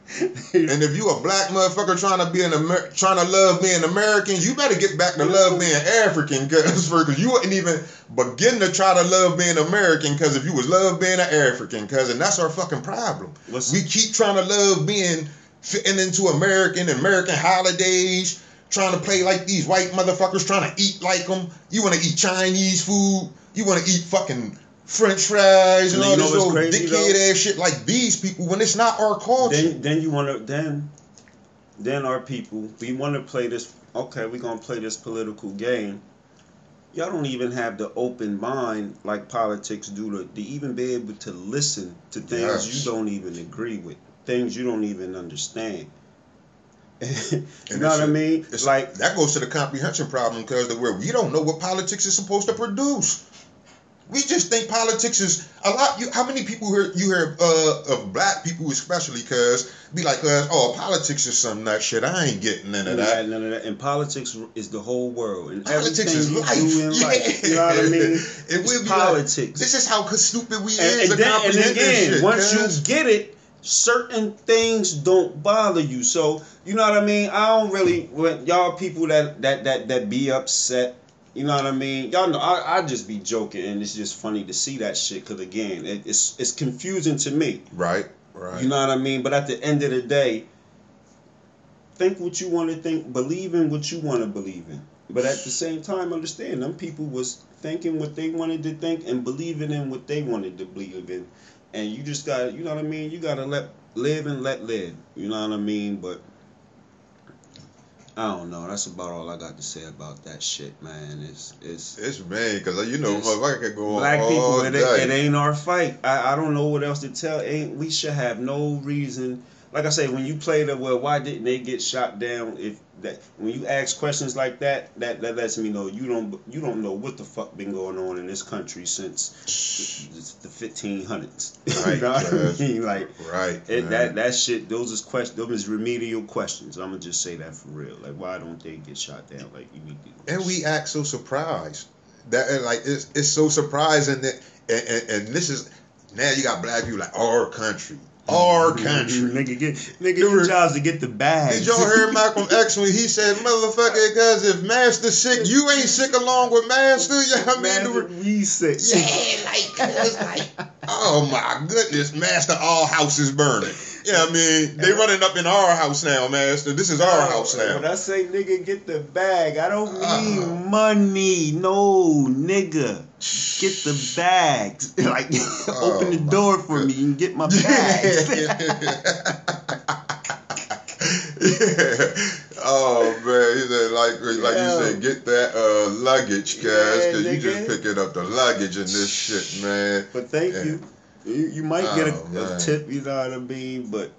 And if you a black motherfucker trying to be an Amer- trying to love being American, you better get back to love being African, cause cause you wouldn't even begin to try to love being American, cause if you was love being an African, cause and that's our fucking problem. What's- we keep trying to love being fitting into American American holidays, trying to play like these white motherfuckers, trying to eat like them. You want to eat Chinese food, you want to eat fucking. French fries and And all this crazy, dickhead ass shit like these people when it's not our culture. then then you want to then then our people we want to play this okay we're gonna play this political game y'all don't even have the open mind like politics do to, to even be able to listen to things Yes. you don't even agree with things you don't even understand you know what I mean? It's Like that goes to the comprehension problem because the where we don't know what politics is supposed to produce. We just think politics is a lot. You, how many people hear you hear uh, of black people especially? Cause be like, cause oh, politics is some nut shit. I ain't getting None of that. none of that. And politics is the whole world, and Politics everything is life. in life. You know what I mean? It It's will be like, politics. This is how stupid we and, is and then, and again, shit. once cuz. you get it, certain things don't bother you. So you know what I mean. I don't really when y'all people that that that that be upset. You know what I mean? Y'all know I, I just be joking, and it's just funny to see that shit. Cause again, it, it's it's confusing to me. right, right. You know what I mean? But at the end of the day, think what you want to think, believe in what you want to believe in. But at the same time, understand them people was thinking what they wanted to think and believing in what they wanted to believe in. And you just got, you know what I mean? You got to let live and let live. You know what I mean? But I don't know. That's about all I got to say about that shit, man. It's it's it's man, cause you know, motherfucker could go on black people. It, it ain't our fight. I, I don't know what else to tell. Ain't we should have no reason. Like I say, when you play the well, why didn't they get shot down? If that when you ask questions like that, that that lets me know you don't you don't know what the fuck been going on in this country since the fifteen hundreds. Right, you know what I mean? Like right. it, that that shit. Those is question. Those is remedial questions. I'm gonna just say that for real. Like why don't they get shot down? Like you need to. and we act so surprised that and, like it's it's so surprising that and, and, and this is now you got black people like our country our country nigga get nigga your job's to get the bag. did y'all hear Malcolm X when he said motherfucker because if master sick you ain't sick along with master you know I mean Master, we sick. yeah like like oh my goodness master all houses burning yeah I mean they running up in our house now master this is our house now. When I say nigga get the bag, I don't mean Uh-huh. money. No, nigga. Get the bags. like open the Oh, door for me and get my bags. yeah. oh man, he said like like Yeah. you said, get that uh luggage, guys, Yeah, cause you just picking up the luggage in this shit, man. But thank Yeah. you. You. You might get a, Oh, a tip, you know what I mean? But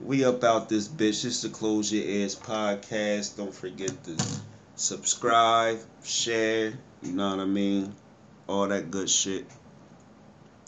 we up out this bitch. It's the Close Your Ears podcast. Don't forget to subscribe, share, you know what I mean? All that good shit.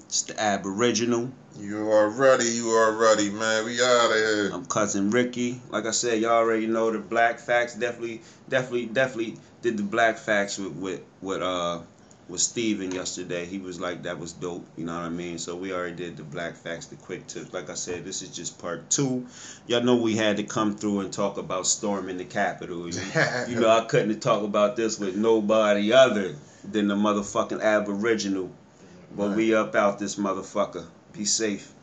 It's the Aboriginal. You are ready, you are ready, man. We out of here. I'm cousin Ricky. Like I said, y'all already know the Black Facts. Definitely, definitely, definitely did the Black Facts with with with uh with Steven yesterday. He was like that was dope. You know what I mean? So we already did the Black Facts, the quick tips. Like I said, this is just part two. Y'all know we had to come through and talk about storming the Capitol. You, you know I couldn't talk about this with nobody other than the motherfucking Aboriginal. But we up out this motherfucker. Be safe.